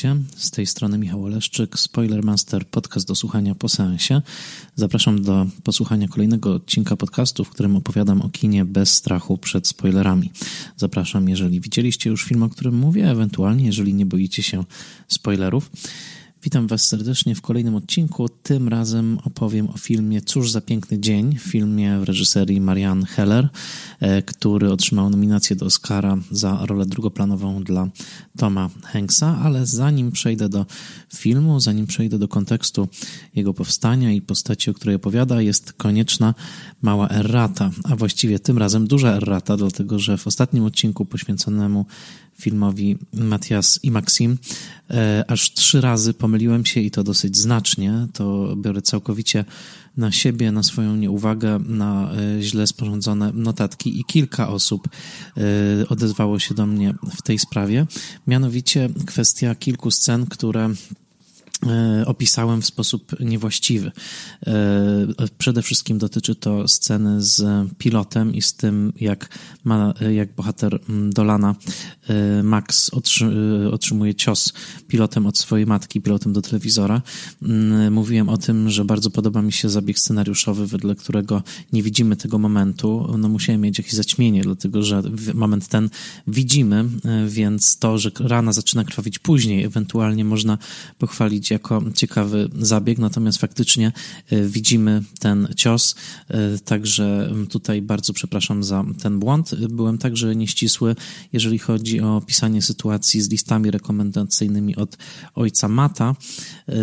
Witajcie, z tej strony Michał Oleszczyk, Spoilermaster, podcast do słuchania po seansie. Zapraszam do posłuchania kolejnego odcinka podcastu, w którym opowiadam o kinie bez strachu przed spoilerami. Zapraszam, jeżeli widzieliście już film, o którym mówię, ewentualnie jeżeli nie boicie się spoilerów. Witam Was serdecznie w kolejnym odcinku. Tym razem opowiem o filmie Cóż za piękny dzień, filmie w reżyserii Marianne Heller, e, który otrzymał nominację do Oscara za rolę drugoplanową dla Toma Hanksa, ale zanim przejdę do filmu, zanim przejdę do kontekstu jego powstania i postaci, o której opowiada, jest konieczna mała errata, a właściwie tym razem duża errata, dlatego że w ostatnim odcinku poświęconemu filmowi Matias i Maxim. E, aż trzy razy pomyliłem się i to dosyć znacznie. To biorę całkowicie na siebie, na swoją nieuwagę, na e, źle sporządzone notatki i kilka osób e, odezwało się do mnie w tej sprawie. Mianowicie kwestia kilku scen, które opisałem w sposób niewłaściwy. E, przede wszystkim dotyczy to sceny z pilotem i z tym, jak, ma, jak bohater mm, Dolana e, Max otrzymuje cios pilotem od swojej matki, pilotem do telewizora. Mm, mówiłem o tym, że bardzo podoba mi się zabieg scenariuszowy, wedle którego nie widzimy tego momentu. No musiałem mieć jakieś zaćmienie, dlatego że moment ten widzimy, więc to, że rana zaczyna krwawić później, ewentualnie można pochwalić jako ciekawy zabieg, natomiast faktycznie e, widzimy ten cios, e, także tutaj bardzo przepraszam za ten błąd. Byłem także nieścisły, jeżeli chodzi o pisanie sytuacji z listami rekomendacyjnymi od ojca Mata. E,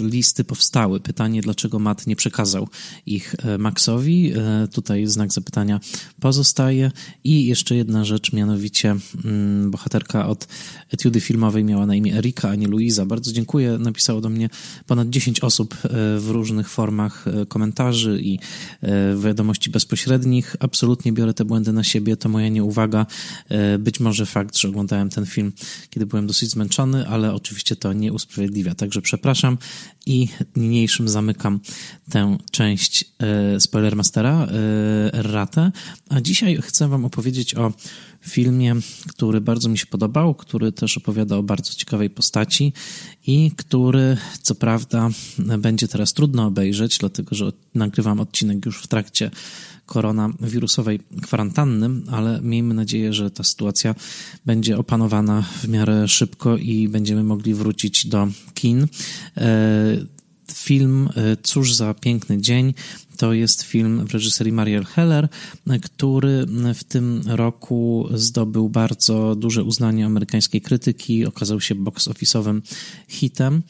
listy powstały. Pytanie, dlaczego Mat nie przekazał ich Maxowi. Tutaj znak zapytania pozostaje. I jeszcze jedna rzecz, mianowicie mm, bohaterka od etiudy filmowej miała na imię Erika, a nie Luiza. Bardzo dziękuję. Napisało do mnie ponad 10 osób e, w różnych formach e, komentarzy i e, wiadomości bezpośrednich. Absolutnie biorę te błędy na siebie, to moja nieuwaga. Być może fakt, że oglądałem ten film, kiedy byłem dosyć zmęczony, ale oczywiście to nie usprawiedliwia. Także przepraszam i niniejszym zamykam tę część Spoilermastera, erratę. A dzisiaj chcę Wam opowiedzieć o filmie, który bardzo mi się podobał, który też opowiada o bardzo ciekawej postaci i który, co prawda, będzie teraz trudno obejrzeć, dlatego że nagrywam odcinek już w trakcie koronawirusowej kwarantanny, ale miejmy nadzieję, że ta sytuacja będzie opanowana w miarę szybko i będziemy mogli wrócić do kin. Film e, Cóż za piękny dzień to jest film w reżyserii Mariel Heller, który w tym roku zdobył bardzo duże uznanie amerykańskiej krytyki, okazał się box office'owym hitem.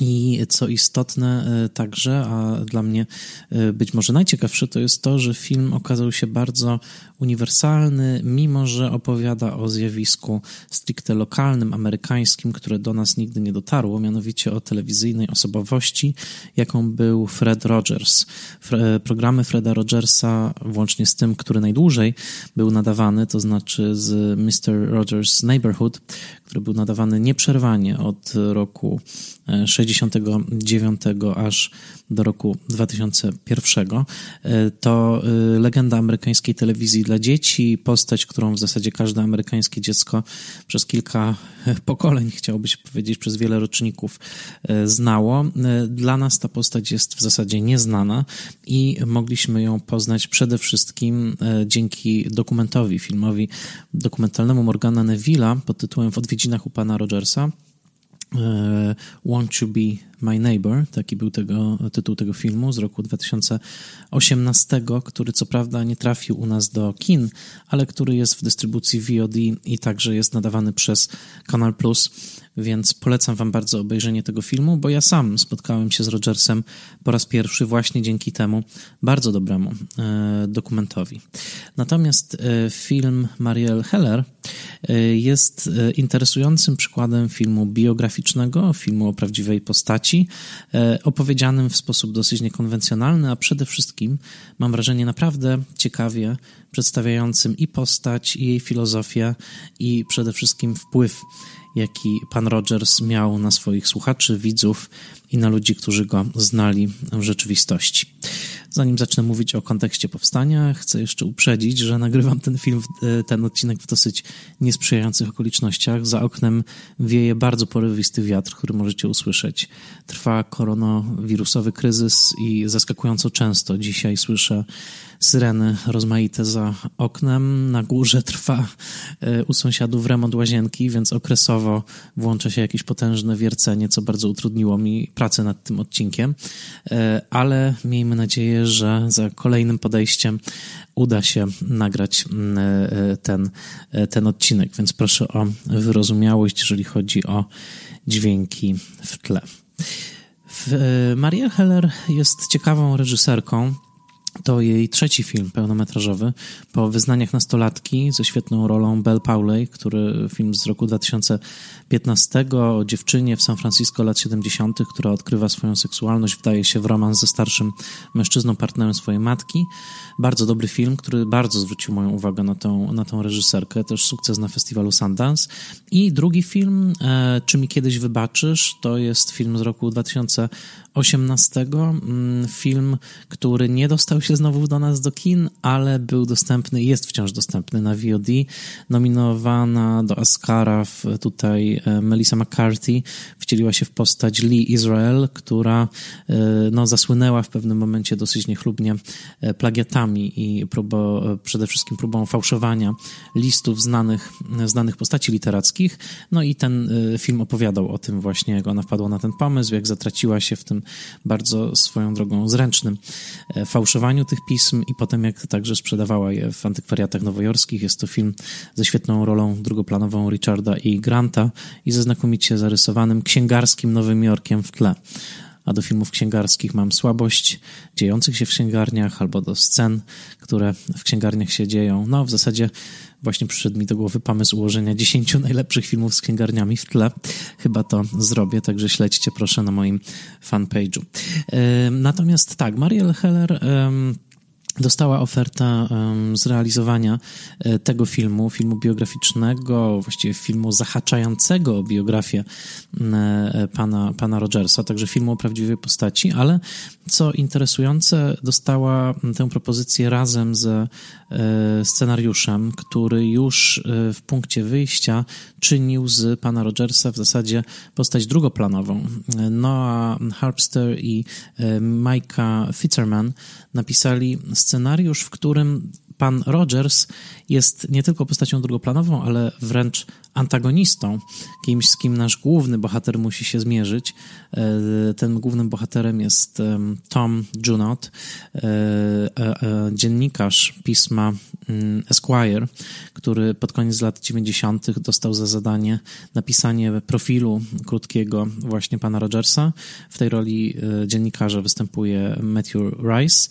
I co istotne e, także, a dla mnie e, być może najciekawsze, to jest to, że film okazał się bardzo uniwersalny, mimo że opowiada o zjawisku stricte lokalnym, amerykańskim, które do nas nigdy nie dotarło, mianowicie o telewizyjnej osobowości, jaką był Fred Rogers. Programy Freda Rogersa, włącznie z tym, który najdłużej był nadawany, to znaczy z Mr. Rogers Neighborhood, który był nadawany nieprzerwanie od roku 69 e, aż do roku 2001. E, to e, legenda amerykańskiej telewizji dla dzieci, postać, którą w zasadzie każde amerykańskie dziecko przez kilka pokoleń, chciałoby się powiedzieć, przez wiele roczników znało. Dla nas ta postać jest w zasadzie nieznana i mogliśmy ją poznać przede wszystkim dzięki dokumentowi, filmowi dokumentalnemu Morgana Neville'a pod tytułem W odwiedzinach u pana Rogersa. Won't You Be My Neighbor, taki był tego, tytuł tego filmu z roku 2018, który co prawda nie trafił u nas do kin, ale który jest w dystrybucji VOD i także jest nadawany przez Kanal Plus, więc polecam Wam bardzo obejrzenie tego filmu, bo ja sam spotkałem się z Rogersem po raz pierwszy właśnie dzięki temu bardzo dobremu e, dokumentowi. Natomiast e, film Marielle Heller e, jest interesującym przykładem filmu biograficznego, filmu o prawdziwej postaci, E, opowiedzianym w sposób dosyć niekonwencjonalny, a przede wszystkim, mam wrażenie, naprawdę ciekawie przedstawiającym i postać, i jej filozofię, i przede wszystkim wpływ, jaki pan Rogers miał na swoich słuchaczy, widzów i na ludzi, którzy go znali w rzeczywistości. Zanim zacznę mówić o kontekście powstania, chcę jeszcze uprzedzić, że nagrywam ten film, e, ten odcinek w dosyć niesprzyjających okolicznościach. Za oknem wieje bardzo porywisty wiatr, który możecie usłyszeć. Trwa koronawirusowy kryzys i zaskakująco często dzisiaj słyszę syreny rozmaite za oknem. Na górze trwa e, u sąsiadów remont łazienki, więc okresowo włącza się jakieś potężne wiercenie, co bardzo utrudniło mi pracę nad tym odcinkiem. E, ale miejmy nadzieję, że za kolejnym podejściem uda się nagrać e, ten, ten odcinek, więc proszę o wyrozumiałość, jeżeli chodzi o dźwięki w tle. Maria Heller jest ciekawą reżyserką. To jej trzeci film pełnometrażowy po Wyznaniach nastolatki ze świetną rolą Belle Pauley, który film z roku 2015 o dziewczynie w San Francisco lat 70., która odkrywa swoją seksualność, wdaje się w romans ze starszym mężczyzną, partnerem swojej matki. Bardzo dobry film, który bardzo zwrócił moją uwagę na tą, na tą reżyserkę, też sukces na festiwalu Sundance. I drugi film, e, Czy mi kiedyś wybaczysz, to jest film z roku 2000 18 mm, film, który nie dostał się znowu do nas do kin, ale był dostępny, jest wciąż dostępny na VOD. Nominowana do Oscara tutaj e, Melissa McCarthy wcieliła się w postać Lee Israel, która e, no, zasłynęła w pewnym momencie dosyć niechlubnie e, plagiatami i próbo, przede wszystkim próbą fałszowania listów znanych, znanych postaci literackich. No i ten film opowiadał o tym właśnie, jak ona wpadła na ten pomysł, jak zatraciła się w tym bardzo swoją drogą zręcznym fałszowaniu tych pism i potem jak także sprzedawała je w antykwariatach nowojorskich. Jest to film ze świetną rolą drugoplanową Richarda i Granta i ze znakomicie zarysowanym księgarskim Nowym Jorkiem w tle a do filmów księgarskich mam słabość dziejących się w księgarniach albo do scen, które w księgarniach się dzieją. No, w zasadzie właśnie przyszedł mi do głowy pomysł ułożenia 10 najlepszych filmów z księgarniami w tle. Chyba to zrobię, także śledźcie proszę na moim fanpage'u. Natomiast tak, Mariel Heller dostała ofertę zrealizowania e, tego filmu, filmu biograficznego, właściwie filmu zahaczającego biografię e, pana, pana Rogersa, także filmu o prawdziwej postaci, ale co interesujące, dostała tę propozycję razem ze e, scenariuszem, który już w punkcie wyjścia czynił z pana Rogersa w zasadzie postać drugoplanową. Noah Harpster i Micah Fitzerman napisali scenariusz, w którym pan Rogers jest nie tylko postacią drugoplanową, ale wręcz antagonistą, kimś, z kim nasz główny bohater musi się zmierzyć. E, tym głównym bohaterem jest Tom Junot, e, e, dziennikarz pisma Esquire, który pod koniec lat 90. dostał za zadanie napisanie profilu krótkiego właśnie pana Rogersa. W tej roli dziennikarza występuje Matthew Rice.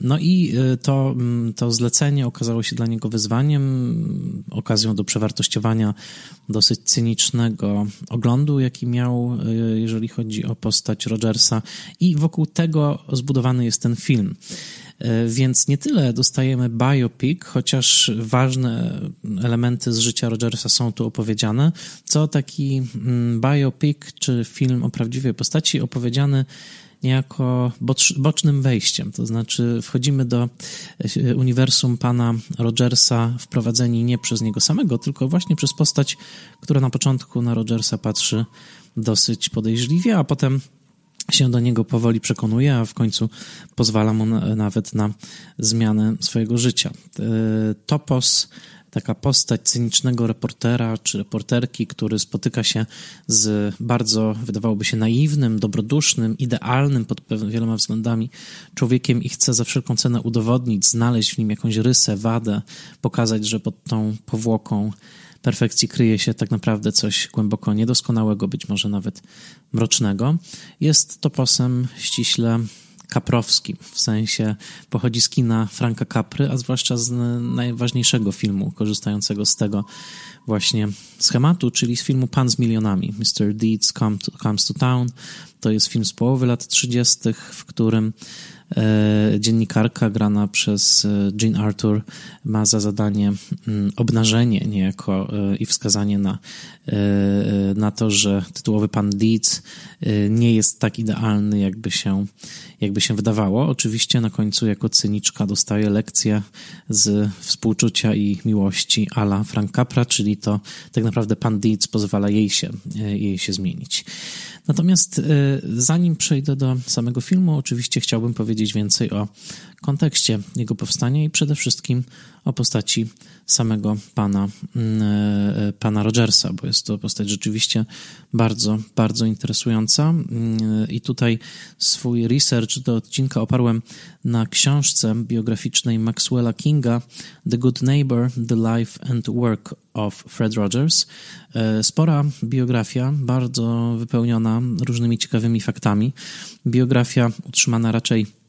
No i to, mm, to zlecenie okazało się dla niego wyzwaniem, okazją do przewartościowania dosyć cynicznego oglądu, jaki miał, e, jeżeli chodzi o postać Rogersa, i wokół tego zbudowany jest ten film. E, więc nie tyle dostajemy biopic, chociaż ważne elementy z życia Rogersa są tu opowiedziane, co taki mm, biopic czy film o prawdziwej postaci opowiedziany niejako bocznym wejściem. To znaczy, wchodzimy do e, uniwersum pana Rogersa, wprowadzeni nie przez niego samego, tylko właśnie przez postać, która na początku na Rogersa patrzy dosyć podejrzliwie, a potem się do niego powoli przekonuje, a w końcu pozwala mu na, nawet na zmianę swojego życia. E, topos taka postać cynicznego reportera czy reporterki, który spotyka się z bardzo, wydawałoby się, naiwnym, dobrodusznym, idealnym pod wieloma względami człowiekiem i chce za wszelką cenę udowodnić, znaleźć w nim jakąś rysę, wadę, pokazać, że pod tą powłoką perfekcji kryje się tak naprawdę coś głęboko niedoskonałego, być może nawet mrocznego. Jest toposem ściśle kaprowskim, w sensie pochodzi z kina Franka Capry, a zwłaszcza z najważniejszego filmu korzystającego z tego właśnie schematu, czyli z filmu Pan z milionami. Mr. Deeds Comes to Town. To jest film z połowy lat 30., w którym Dziennikarka grana przez Jean Arthur ma za zadanie mm, obnażenie niejako i wskazanie na, na to, że tytułowy pan Deeds nie jest tak idealny, jakby się, jakby się wydawało. Oczywiście na końcu jako cyniczka dostaje lekcję z współczucia i miłości ala Frank Capra, czyli to tak naprawdę pan Deeds pozwala jej się, jej się zmienić. Natomiast e, zanim przejdę do samego filmu, oczywiście chciałbym powiedzieć więcej o kontekście jego powstania i przede wszystkim o postaci samego pana, mm, e, pana Rogersa, bo jest to postać rzeczywiście bardzo, bardzo interesująca. Mm, I tutaj swój research do odcinka oparłem na książce biograficznej Maxwella Kinga The Good Neighbor, The Life and Work of Fred Rogers. E, spora biografia, bardzo wypełniona różnymi ciekawymi faktami. Biografia utrzymana raczej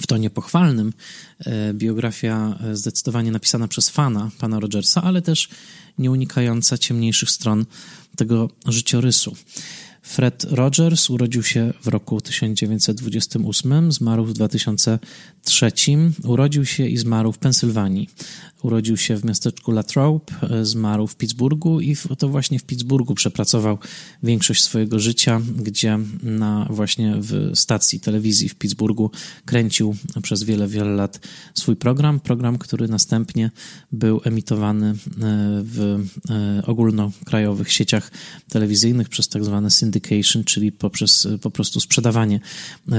w tonie pochwalnym. E, biografia e, zdecydowanie napisana przez fana pana Rogersa, ale też nie unikająca ciemniejszych stron tego życiorysu. Fred Rogers urodził się w roku 1928, zmarł w 2003. Urodził się i zmarł w Pensylwanii. Urodził się w miasteczku Latrobe, e, zmarł w Pittsburghu i to właśnie w Pittsburghu przepracował większość swojego życia, gdzie na właśnie w stacji telewizji w Pittsburghu kręcił przez wiele, wiele lat swój program. Program, który następnie był emitowany e, w e, ogólnokrajowych sieciach telewizyjnych przez tak zwane syndication, czyli poprzez po prostu sprzedawanie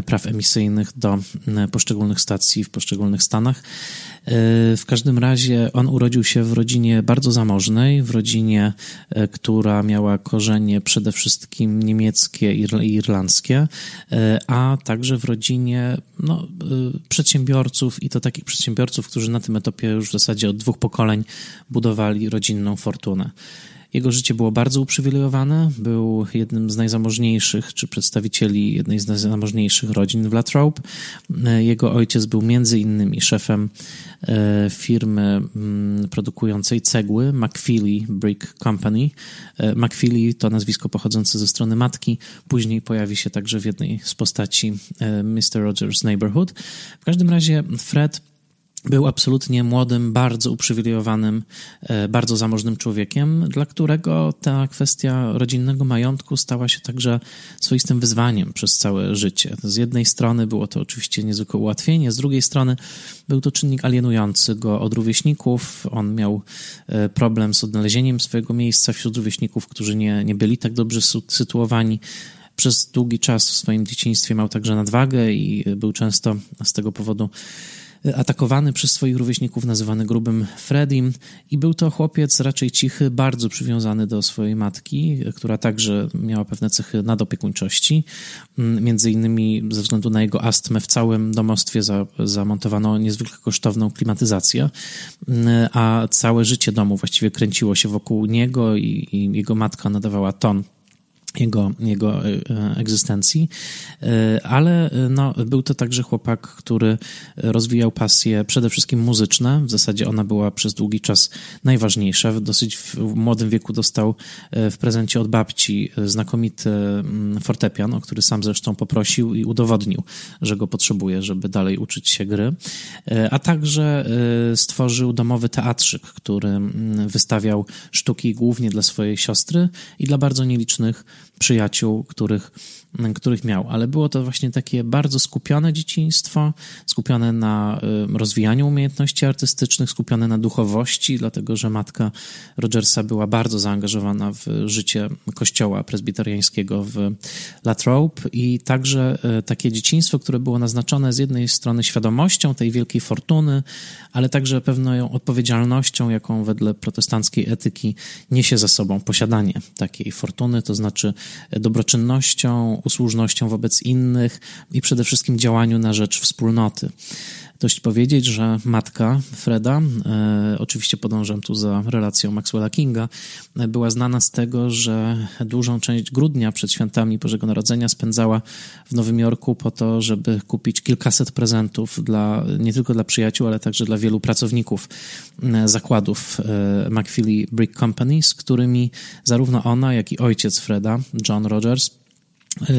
praw emisyjnych do poszczególnych stacji w poszczególnych stanach. W każdym razie on urodził się w rodzinie bardzo zamożnej, w rodzinie, e, która miała korzenie przede wszystkim niemieckie i irlandzkie, e, a także w rodzinie no, e, przedsiębiorców i to takich przedsiębiorców, którzy na tym etapie już w zasadzie od dwóch pokoleń budowali rodzinną fortunę. Jego życie było bardzo uprzywilejowane. Był jednym z najzamożniejszych, czy przedstawicieli jednej z najzamożniejszych rodzin w Latrobe. Jego ojciec był między innymi szefem e, firmy mm, produkującej cegły McFeely Brick Company. E, McFeely to nazwisko pochodzące ze strony matki. Później pojawi się także w jednej z postaci e, Mr. Rogers Neighborhood. W każdym razie Fred był absolutnie młodym, bardzo uprzywilejowanym, e, bardzo zamożnym człowiekiem, dla którego ta kwestia rodzinnego majątku stała się także swoistym wyzwaniem przez całe życie. Z jednej strony było to oczywiście niezwykłe ułatwienie, z drugiej strony był to czynnik alienujący go od rówieśników. On miał e, problem z odnalezieniem swojego miejsca wśród rówieśników, którzy nie, nie byli tak dobrze sytuowani. Przez długi czas w swoim dzieciństwie miał także nadwagę i był często z tego powodu atakowany przez swoich rówieśników, nazywany grubym Fredim. I był to chłopiec raczej cichy, bardzo przywiązany do swojej matki, która także miała pewne cechy nadopiekuńczości. Mm, między innymi ze względu na jego astmę w całym domostwie za, zamontowano niezwykle kosztowną klimatyzację, mm, a całe życie domu właściwie kręciło się wokół niego i, i jego matka nadawała ton jego, jego e, egzystencji, e, ale e, no, był to także chłopak, który rozwijał pasje przede wszystkim muzyczne. W zasadzie ona była przez długi czas najważniejsza. W dosyć w młodym wieku dostał w prezencie od babci znakomity mm, fortepian, o który sam zresztą poprosił i udowodnił, że go potrzebuje, żeby dalej uczyć się gry. A także stworzył domowy teatrzyk, który mm, wystawiał sztuki głównie dla swojej siostry i dla bardzo nielicznych przyjaciół, których, których miał, ale było to właśnie takie bardzo skupione dzieciństwo, skupione na y, rozwijaniu umiejętności artystycznych, skupione na duchowości, dlatego że matka Rogersa była bardzo zaangażowana w życie kościoła prezbiteriańskiego w Latrobe i także y, takie dzieciństwo, które było naznaczone z jednej strony świadomością tej wielkiej fortuny, ale także pewną odpowiedzialnością, jaką wedle protestanckiej etyki niesie za sobą posiadanie takiej fortuny, to znaczy dobroczynnością, usłużnością wobec innych i przede wszystkim działaniu na rzecz wspólnoty. Dość powiedzieć, że matka Freda, e, oczywiście podążam tu za relacją Maxwella Kinga, e, była znana z tego, że dużą część grudnia przed świętami Bożego Narodzenia spędzała w Nowym Jorku po to, żeby kupić kilkaset prezentów dla, nie tylko dla przyjaciół, ale także dla wielu pracowników e, zakładów e, McFeely Brick Company, z którymi zarówno ona, jak i ojciec Freda, John Rogers,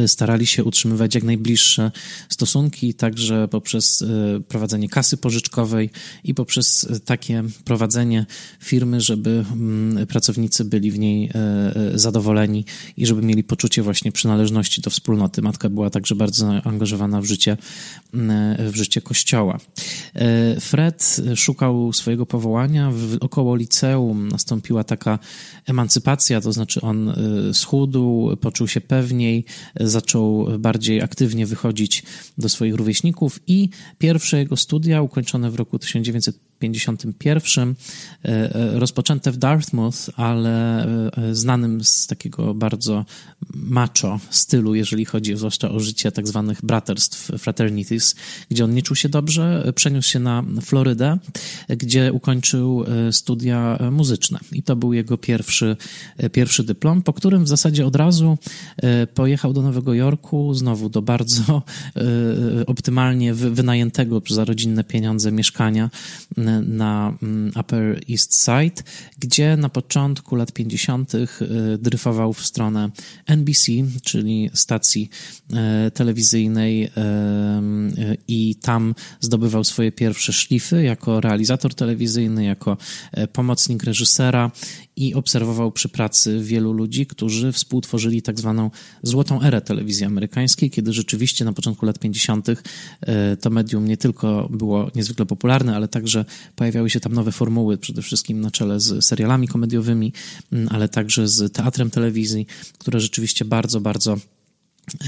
starali się utrzymywać jak najbliższe stosunki, także poprzez e, prowadzenie kasy pożyczkowej i poprzez e, takie prowadzenie firmy, żeby mm, pracownicy byli w niej zadowoleni i żeby mieli poczucie właśnie przynależności do wspólnoty. Matka była także bardzo zaangażowana w życie, w życie kościoła. Fred szukał swojego powołania. W, około liceum nastąpiła taka emancypacja, to znaczy on schudł, poczuł się pewniej, zaczął bardziej aktywnie wychodzić do swoich rówieśników i pierwsze jego studia ukończone w roku 1900 51 e, e, rozpoczęte w Dartmouth, ale e, znanym z takiego bardzo macho stylu, jeżeli chodzi zwłaszcza o życie tak zwanych braterstw, fraternities, gdzie on nie czuł się dobrze, przeniósł się na Florydę, gdzie ukończył studia muzyczne. I to był jego pierwszy, pierwszy dyplom, po którym w zasadzie od razu pojechał do Nowego Jorku, znowu do bardzo optymalnie wynajętego za rodzinne pieniądze mieszkania na mm, Upper East Side, gdzie na początku lat 50. Y, dryfował w stronę NBC, czyli stacji e, telewizyjnej, e, i tam zdobywał swoje pierwsze szlify jako realizator telewizyjny, jako e, pomocnik reżysera i obserwował przy pracy wielu ludzi, którzy współtworzyli tak zwaną złotą erę telewizji amerykańskiej, kiedy rzeczywiście na początku lat 50. E, to medium nie tylko było niezwykle popularne, ale także pojawiały się tam nowe formuły, przede wszystkim na czele z serialami komediowymi, ale także z teatrem telewizji, które rzeczywiście bardzo, bardzo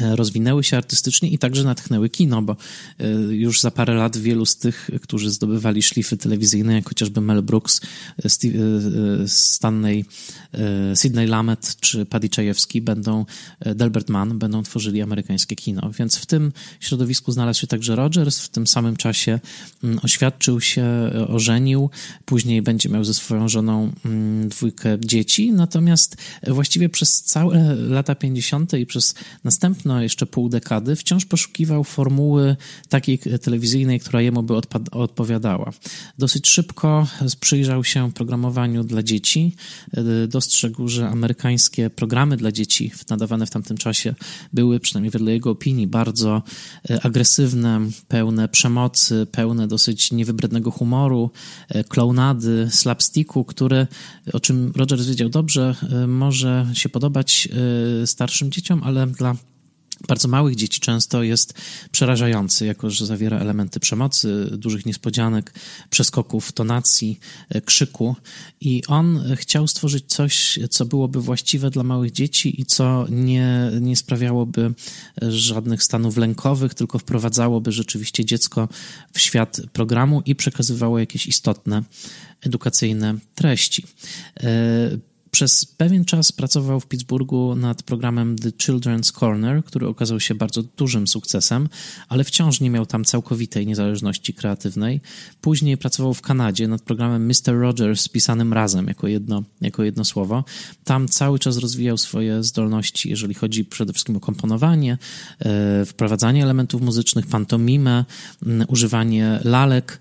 E, rozwinęły się artystycznie i także natchnęły kino, bo e, już za parę lat wielu z tych, którzy zdobywali szlify telewizyjne, jak chociażby Mel Brooks, e, Steve, Stanley, Sidney Lamet czy Paddy Czajewski będą, Delbert Mann będą tworzyli amerykańskie kino. Więc w tym środowisku znalazł się także Rogers, w tym samym czasie mm, oświadczył się, ożenił, później będzie miał ze swoją żoną mm, dwójkę dzieci, natomiast właściwie przez całe lata 50. i przez następne jeszcze pół dekady wciąż poszukiwał formuły takiej telewizyjnej, która jemu by odpowiadała. Dosyć szybko przyjrzał się programowaniu dla dzieci. Dostrzegł, że amerykańskie programy dla dzieci nadawane w tamtym czasie były, przynajmniej wedle jego opinii, bardzo e, agresywne, pełne przemocy, pełne dosyć niewybrednego humoru, e, klounady, slapsticku, które, o czym Rogers wiedział dobrze, e, może się podobać starszym dzieciom, ale dla bardzo małych dzieci często jest przerażający, jako że zawiera elementy przemocy, dużych niespodzianek, przeskoków, tonacji, e, krzyku. I on chciał stworzyć coś, co byłoby właściwe dla małych dzieci i co nie, nie sprawiałoby żadnych stanów lękowych, tylko wprowadzałoby rzeczywiście dziecko w świat programu i przekazywało jakieś istotne edukacyjne treści. Przez pewien czas pracował w Pittsburghu nad programem The Children's Corner, który okazał się bardzo dużym sukcesem, ale wciąż nie miał tam całkowitej niezależności kreatywnej. Później pracował w Kanadzie nad programem Mr. Rogers pisanym razem jako jedno, jako jedno słowo. Tam cały czas rozwijał swoje zdolności, jeżeli chodzi przede wszystkim o komponowanie, e, wprowadzanie elementów muzycznych, pantomimę, używanie lalek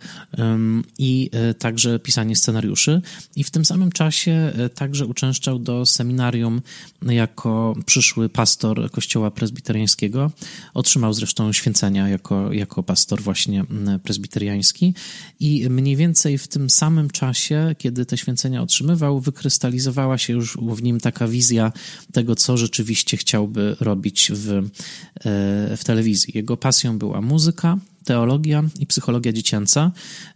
i e, także pisanie scenariuszy. I w tym samym czasie e, także uczęszczał do seminarium jako przyszły pastor kościoła prezbiteriańskiego. Otrzymał zresztą święcenia jako, jako pastor właśnie mm, prezbiteriański i mniej więcej w tym samym czasie, kiedy te święcenia otrzymywał, wykrystalizowała się już w nim taka wizja tego, co rzeczywiście chciałby robić w, e, w telewizji. Jego pasją była muzyka, teologia i psychologia dziecięca,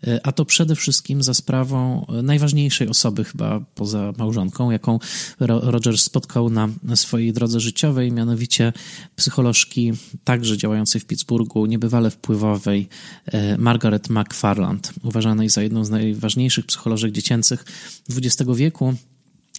e, a to przede wszystkim za sprawą najważniejszej osoby chyba poza małżonką, jaką Roger spotkał na swojej drodze życiowej, mianowicie psycholożki także działającej w Pittsburghu, niebywale wpływowej e, Margaret McFarland, uważanej za jedną z najważniejszych psycholożek dziecięcych XX wieku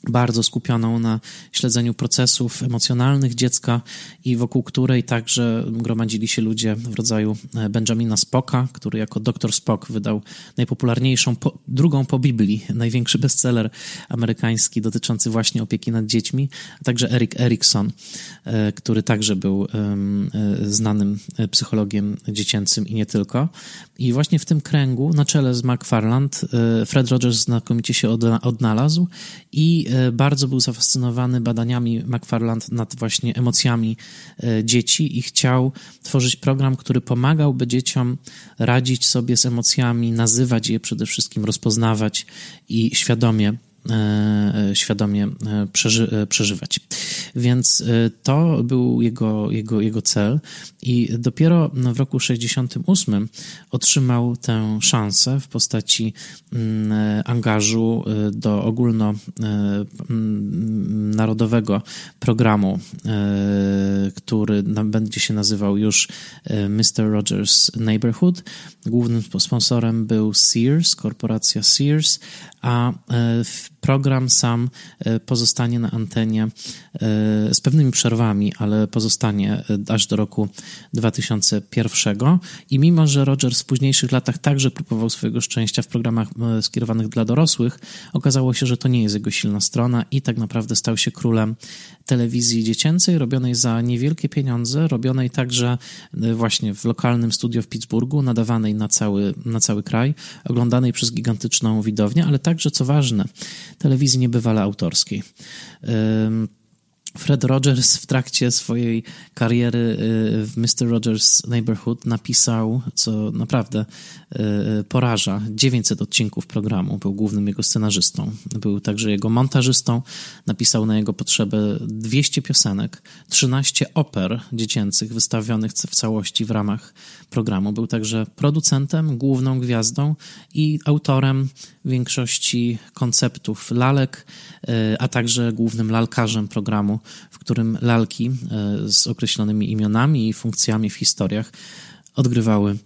bardzo skupioną na śledzeniu procesów emocjonalnych dziecka i wokół której także gromadzili się ludzie w rodzaju e, Benjamina Spocka, który jako doktor Spock wydał najpopularniejszą, po, drugą po Biblii, największy bestseller amerykański dotyczący właśnie opieki nad dziećmi, a także Eric Erikson, e, który także był e, znanym psychologiem dziecięcym i nie tylko. I właśnie w tym kręgu, na czele z McFarland, Fred Rogers znakomicie się odnalazł i bardzo był zafascynowany badaniami McFarland nad właśnie emocjami dzieci i chciał tworzyć program, który pomagałby dzieciom radzić sobie z emocjami, nazywać je przede wszystkim, rozpoznawać i świadomie E, e, świadomie e, przeży, przeżywać. Więc to był jego, jego, jego cel i dopiero w roku 68 otrzymał tę szansę w postaci mm, angażu do ogólnonarodowego programu, który będzie się nazywał już Mr. Rogers Neighborhood. Głównym sponsorem był Sears, korporacja Sears, a program sam e, pozostanie na antenie e, z pewnymi przerwami, ale pozostanie e, aż do roku 2001. I mimo, że Rogers w późniejszych latach także próbował swojego szczęścia w programach skierowanych dla dorosłych, okazało się, że to nie jest jego silna strona i tak naprawdę stał się królem telewizji dziecięcej, robionej za niewielkie pieniądze, robionej także właśnie w lokalnym studio w Pittsburghu, nadawanej na cały, na cały kraj, oglądanej przez gigantyczną widownię, ale także, co ważne, telewizji niebywale autorskiej. Fred Rogers w trakcie swojej kariery y, w Mr. Rogers Neighborhood napisał, co naprawdę y, poraża, 900 odcinków programu. Był głównym jego scenarzystą. Był także jego montażystą. Napisał na jego potrzeby 200 piosenek, 13 oper dziecięcych wystawionych w całości w ramach programu. Był także producentem, główną gwiazdą i autorem większości konceptów lalek, y, a także głównym lalkarzem programu w którym lalki e, z określonymi imionami i funkcjami w historiach odgrywały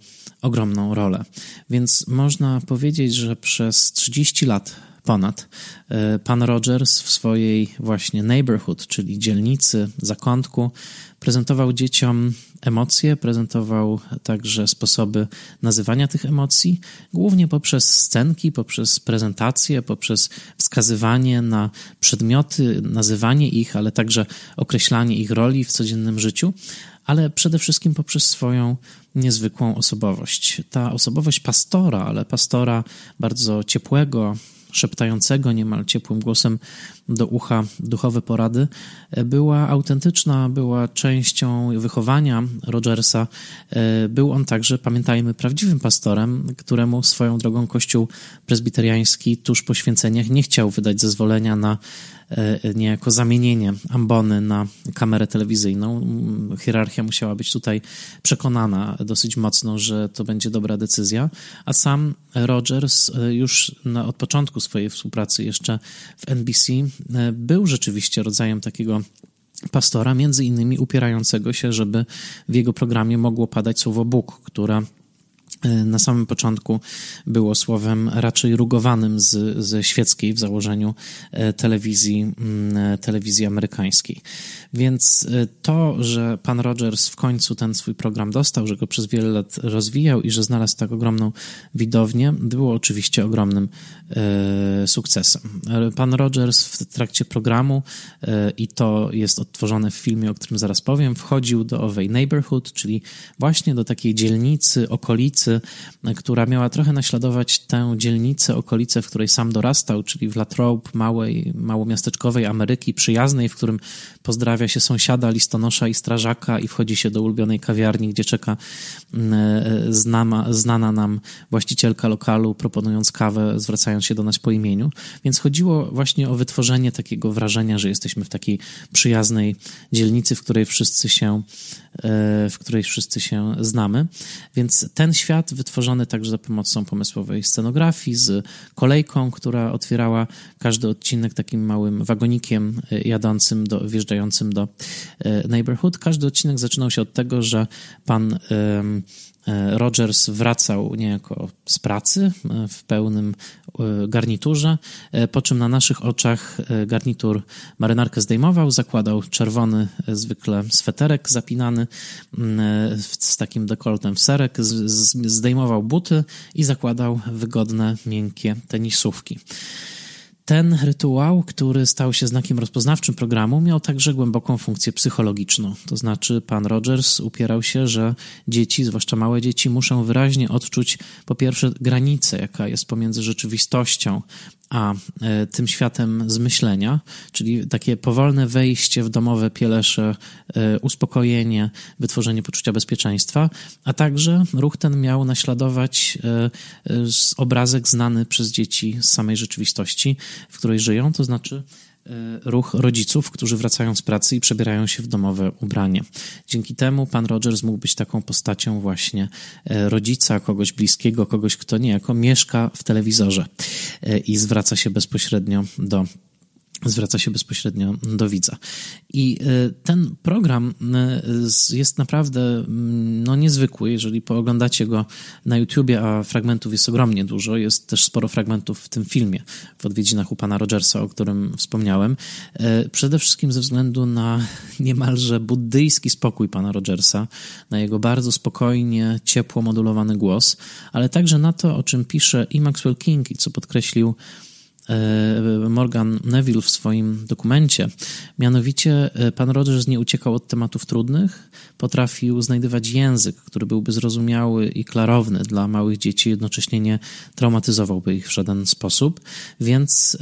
ogromną rolę. Więc można powiedzieć, że przez 30 lat ponad e, pan Rogers w swojej właśnie neighborhood, czyli dzielnicy, zakątku, prezentował dzieciom emocje, prezentował także sposoby nazywania tych emocji, głównie poprzez scenki, poprzez prezentacje, poprzez wskazywanie na przedmioty, nazywanie ich, ale także określanie ich roli w codziennym życiu, ale przede wszystkim poprzez swoją niezwykłą osobowość. Ta osobowość pastora, ale pastora bardzo ciepłego, szeptającego niemal ciepłym głosem do ucha duchowe porady, była autentyczna, była częścią wychowania Rogersa. Był on także, pamiętajmy, prawdziwym pastorem, któremu swoją drogą Kościół prezbiteriański tuż po święceniach nie chciał wydać zezwolenia na E, niejako zamienienie ambony na kamerę telewizyjną. Hierarchia musiała być tutaj przekonana dosyć mocno, że to będzie dobra decyzja, a sam Rogers e, już na, od początku swojej współpracy jeszcze w NBC e, był rzeczywiście rodzajem takiego pastora, między innymi upierającego się, żeby w jego programie mogło padać słowo Bóg, które E, na samym początku było słowem raczej rugowanym z, ze świeckiej w założeniu e, telewizji, mm, e, telewizji amerykańskiej. Więc to, że pan Rogers w końcu ten swój program dostał, że go przez wiele lat rozwijał i że znalazł tak ogromną widownię, było oczywiście ogromnym e, sukcesem. Pan Rogers w trakcie programu, e, i to jest odtworzone w filmie, o którym zaraz powiem, wchodził do owej neighborhood, czyli właśnie do takiej dzielnicy, okolicy, która miała trochę naśladować tę dzielnicę, okolicę, w której sam dorastał, czyli w Latrobe, małej, małomiasteczkowej Ameryki, przyjaznej, w którym pozdrawia się sąsiada, listonosza i strażaka i wchodzi się do ulubionej kawiarni, gdzie czeka mm, e, znama, znana nam właścicielka lokalu, proponując kawę, zwracając się do nas po imieniu. Więc chodziło właśnie o wytworzenie takiego wrażenia, że jesteśmy w takiej przyjaznej dzielnicy, w której wszyscy się, w której wszyscy się znamy. Więc ten świat wytworzony także za pomocą pomysłowej scenografii, z kolejką, która otwierała każdy odcinek takim małym wagonikiem e, jadącym, do, wjeżdżającym do e, neighborhood. Każdy odcinek zaczynał się od tego, że pan E, Rogers wracał niejako z pracy e, w pełnym e, garniturze, po czym na naszych oczach garnitur marynarkę zdejmował, zakładał czerwony zwykle sweterek zapinany z takim dekoltem w serek, zdejmował buty i zakładał wygodne, miękkie tenisówki. Ten rytuał, który stał się znakiem rozpoznawczym programu, miał także głęboką funkcję psychologiczną. To znaczy, pan Rogers upierał się, że dzieci, zwłaszcza małe dzieci, muszą wyraźnie odczuć po pierwsze granicę, jaka jest pomiędzy rzeczywistością a e, tym światem zmyślenia, czyli takie powolne wejście w domowe pielesze, e, uspokojenie, wytworzenie poczucia bezpieczeństwa, a także ruch ten miał naśladować e, obrazek znany przez dzieci z samej rzeczywistości, w której żyją, to znaczy ruch rodziców, którzy wracają z pracy i przebierają się w domowe ubranie. Dzięki temu pan Rogers mógł być taką postacią właśnie rodzica, kogoś bliskiego, kogoś, kto niejako mieszka w telewizorze i zwraca się bezpośrednio do zwraca się bezpośrednio do widza. I e, ten program e, jest naprawdę mm, no, niezwykły. Jeżeli pooglądacie go na YouTubie, a fragmentów jest ogromnie dużo, jest też sporo fragmentów w tym filmie, w odwiedzinach u pana Rogersa, o którym wspomniałem. E, przede wszystkim ze względu na niemalże buddyjski spokój pana Rogersa, na jego bardzo spokojnie, ciepło modulowany głos, ale także na to, o czym pisze i Maxwell King, i co podkreślił Morgan Neville w swoim dokumencie. Mianowicie e, pan Rogers nie uciekał od tematów trudnych, potrafił znajdywać język, który byłby zrozumiały i klarowny dla małych dzieci, jednocześnie nie traumatyzowałby ich w żaden sposób. Więc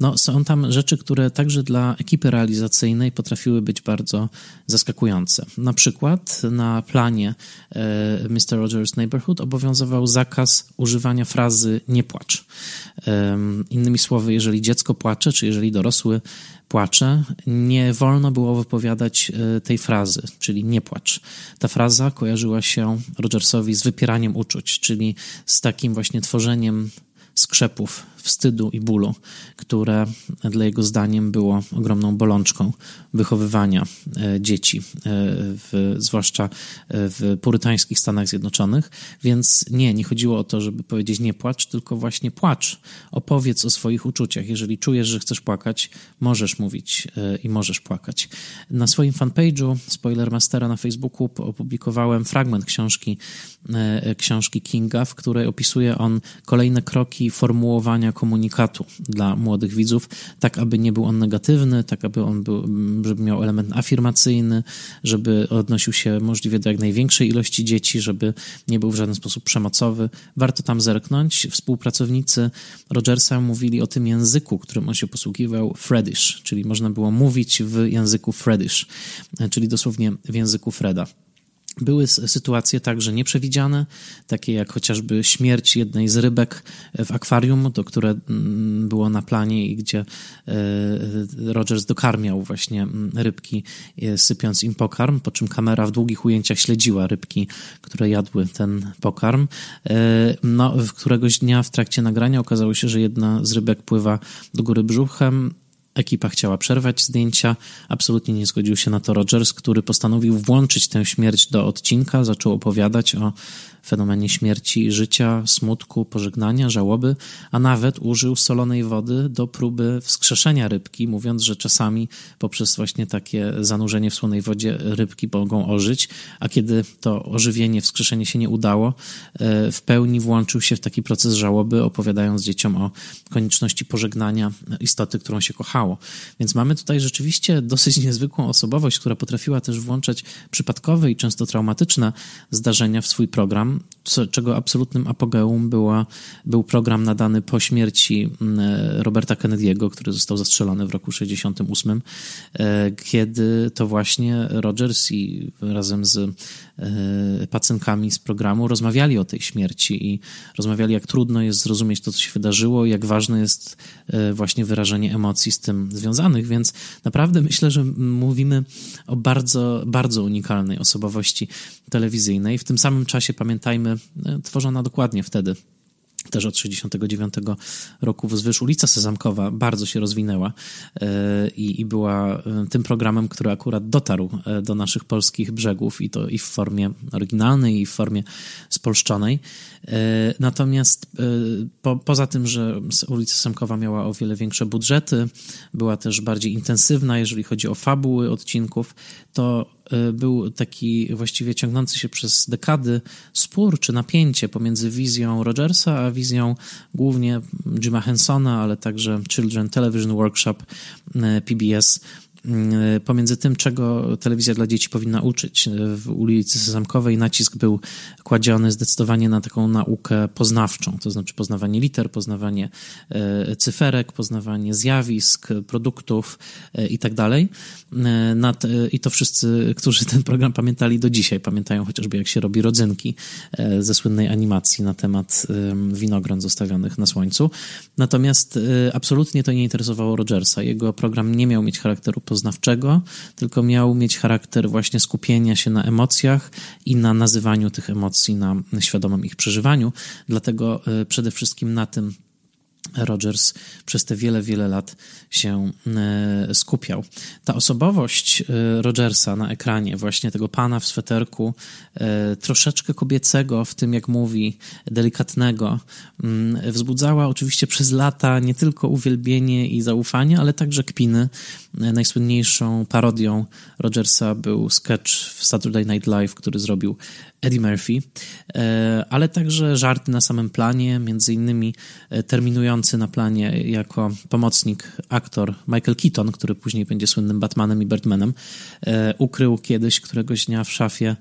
no, są tam rzeczy, które także dla ekipy realizacyjnej potrafiły być bardzo zaskakujące. Na przykład na planie e, Mr. Rogers Neighborhood obowiązywał zakaz używania frazy nie płacz. Innymi słowy, jeżeli dziecko płacze, czy jeżeli dorosły płacze, nie wolno było wypowiadać e, tej frazy, czyli nie płacz. Ta fraza kojarzyła się Rogersowi z wypieraniem uczuć, czyli z takim właśnie tworzeniem skrzepów wstydu i bólu, które dla jego zdaniem było ogromną bolączką wychowywania e, dzieci, e, w, zwłaszcza w purytańskich Stanach Zjednoczonych. Więc nie, nie chodziło o to, żeby powiedzieć nie płacz, tylko właśnie płacz. Opowiedz o swoich uczuciach. Jeżeli czujesz, że chcesz płakać, możesz mówić e, i możesz płakać. Na swoim fanpage'u Spoilermastera na Facebooku opublikowałem fragment książki, książki Kinga, w której opisuje on kolejne kroki formułowania komunikatu dla młodych widzów, tak aby nie był on negatywny, tak aby on był, żeby miał element afirmacyjny, żeby odnosił się możliwie do jak największej ilości dzieci, żeby nie był w żaden sposób przemocowy. Warto tam zerknąć. Współpracownicy Rogersa mówili o tym języku, którym on się posługiwał, Fredish, czyli można było mówić w języku Fredish, czyli dosłownie w języku Freda. Były sytuacje także nieprzewidziane, takie jak chociażby śmierć jednej z rybek w akwarium, to które mm, było na planie i gdzie e, Rogers dokarmiał właśnie mm, rybki, e, sypiąc im pokarm, po czym kamera w długich ujęciach śledziła rybki, które jadły ten pokarm. E, no, któregoś dnia w trakcie nagrania okazało się, że jedna z rybek pływa do góry brzuchem, Ekipa chciała przerwać zdjęcia, absolutnie nie zgodził się na to Rogers, który postanowił włączyć tę śmierć do odcinka, zaczął opowiadać o fenomenie śmierci, życia, smutku, pożegnania, żałoby, a nawet użył solonej wody do próby wskrzeszenia rybki, mówiąc, że czasami poprzez właśnie takie zanurzenie w słonej wodzie rybki mogą ożyć, a kiedy to ożywienie, wskrzeszenie się nie udało, e, w pełni włączył się w taki proces żałoby, opowiadając dzieciom o konieczności pożegnania istoty, którą się kochało. Więc mamy tutaj rzeczywiście dosyć niezwykłą osobowość, która potrafiła też włączać przypadkowe i często traumatyczne zdarzenia w swój program, co, czego absolutnym apogeum była, był program nadany po śmierci mm, Roberta Kennedy'ego, który został zastrzelony w roku 68, e, kiedy to właśnie Rogers i razem z e, pacynkami z programu rozmawiali o tej śmierci i rozmawiali, jak trudno jest zrozumieć to, co się wydarzyło, jak ważne jest e, właśnie wyrażenie emocji z tym związanych, więc naprawdę myślę, że mówimy o bardzo, bardzo unikalnej osobowości telewizyjnej. W tym samym czasie pamiętajmy, e, tworzona dokładnie wtedy też od 1969 roku wzwyż ulica Sezamkowa bardzo się rozwinęła e, i, i, była e, tym programem, który akurat dotarł do naszych polskich brzegów i to i w formie oryginalnej, i w formie spolszczonej. Natomiast po, poza tym, że ulica Sezamkowa miała o wiele większe budżety, była też bardziej intensywna, jeżeli chodzi o fabuły odcinków, to był taki właściwie ciągnący się przez dekady spór czy napięcie pomiędzy wizją Rogersa a wizją głównie Jima Hensona, ale także Children Television Workshop PBS pomiędzy tym, czego telewizja dla dzieci powinna uczyć. W ulicy Sezamkowej nacisk był kładziony zdecydowanie na taką naukę poznawczą, to znaczy poznawanie liter, poznawanie y, cyferek, poznawanie zjawisk, produktów i tak dalej. I to wszyscy, którzy ten program pamiętali do dzisiaj, pamiętają chociażby jak się robi rodzynki ze słynnej animacji na temat winogron zostawionych na słońcu. Natomiast absolutnie to nie interesowało Rogersa. Jego program nie miał mieć charakteru poznawczego, tylko miał mieć charakter właśnie skupienia się na emocjach i na nazywaniu tych emocji, na świadomym ich przeżywaniu. Dlatego e, przede wszystkim na tym Rogers przez te wiele, wiele lat się e, skupiał. Ta osobowość e, Rogersa na ekranie, właśnie tego pana w sweterku, e, troszeczkę kobiecego w tym, jak mówi, delikatnego, mm, wzbudzała oczywiście przez lata nie tylko uwielbienie i zaufanie, ale także kpiny. Najsłynniejszą parodią Rogersa był sketch w Saturday Night Live, który zrobił Eddie Murphy, ale także żarty na samym planie, między innymi terminujące na planie jako pomocnik aktor Michael Keaton, który później będzie słynnym Batmanem i Birdmanem, e, ukrył kiedyś któregoś dnia w szafie e,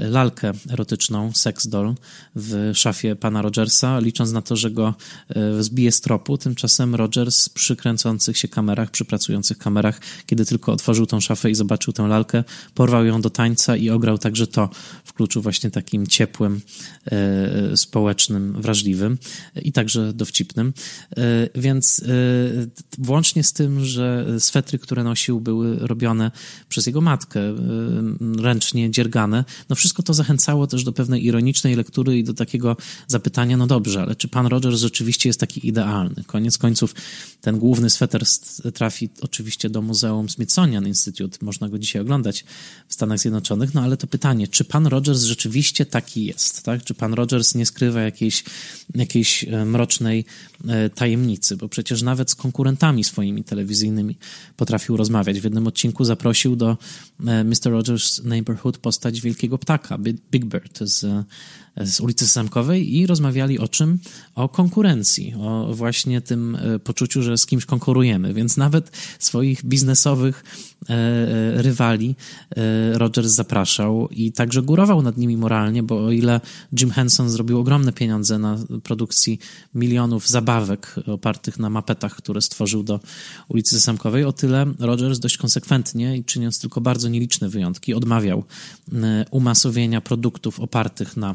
lalkę erotyczną, sex doll, w szafie pana Rogersa, licząc na to, że go e, zbije z tropu. Tymczasem Rogers przy kręcących się kamerach, przy pracujących kamerach, kiedy tylko otworzył tą szafę i zobaczył tę lalkę, porwał ją do tańca i ograł także to w kluczu właśnie takim ciepłym, e, społecznym, wrażliwym i także dowcipnym. Więc włącznie z tym, że swetry, które nosił, były robione przez jego matkę, ręcznie dziergane, no wszystko to zachęcało też do pewnej ironicznej lektury i do takiego zapytania, no dobrze, ale czy pan Rogers rzeczywiście jest taki idealny? Koniec końców ten główny sweter trafi oczywiście do Muzeum Smithsonian Institute, można go dzisiaj oglądać w Stanach Zjednoczonych, no ale to pytanie, czy pan Rogers rzeczywiście taki jest, tak? Czy pan Rogers nie skrywa jakiejś, jakiejś e, mrocznej e, tajemnicy, bo przecież nawet z konkurentami swoimi telewizyjnymi potrafił rozmawiać. W jednym odcinku zaprosił do e, Mr. Rogers Neighborhood postać wielkiego ptaka, Big Bird z, z ulicy Samkowej i rozmawiali o czym? O konkurencji, o właśnie tym e, poczuciu, że z kimś konkurujemy, więc nawet swoich biznesowych e, e, rywali Rogers zapraszał i także górował nad nimi moralnie, bo o ile Jim Henson zrobił ogromne pieniądze na produkcji milionów zabawek opartych na mapetach, które stworzył do ulicy Samkowej, o tyle Rogers dość konsekwentnie i czyniąc tylko bardzo nieliczne wyjątki, odmawiał umasowienia produktów opartych na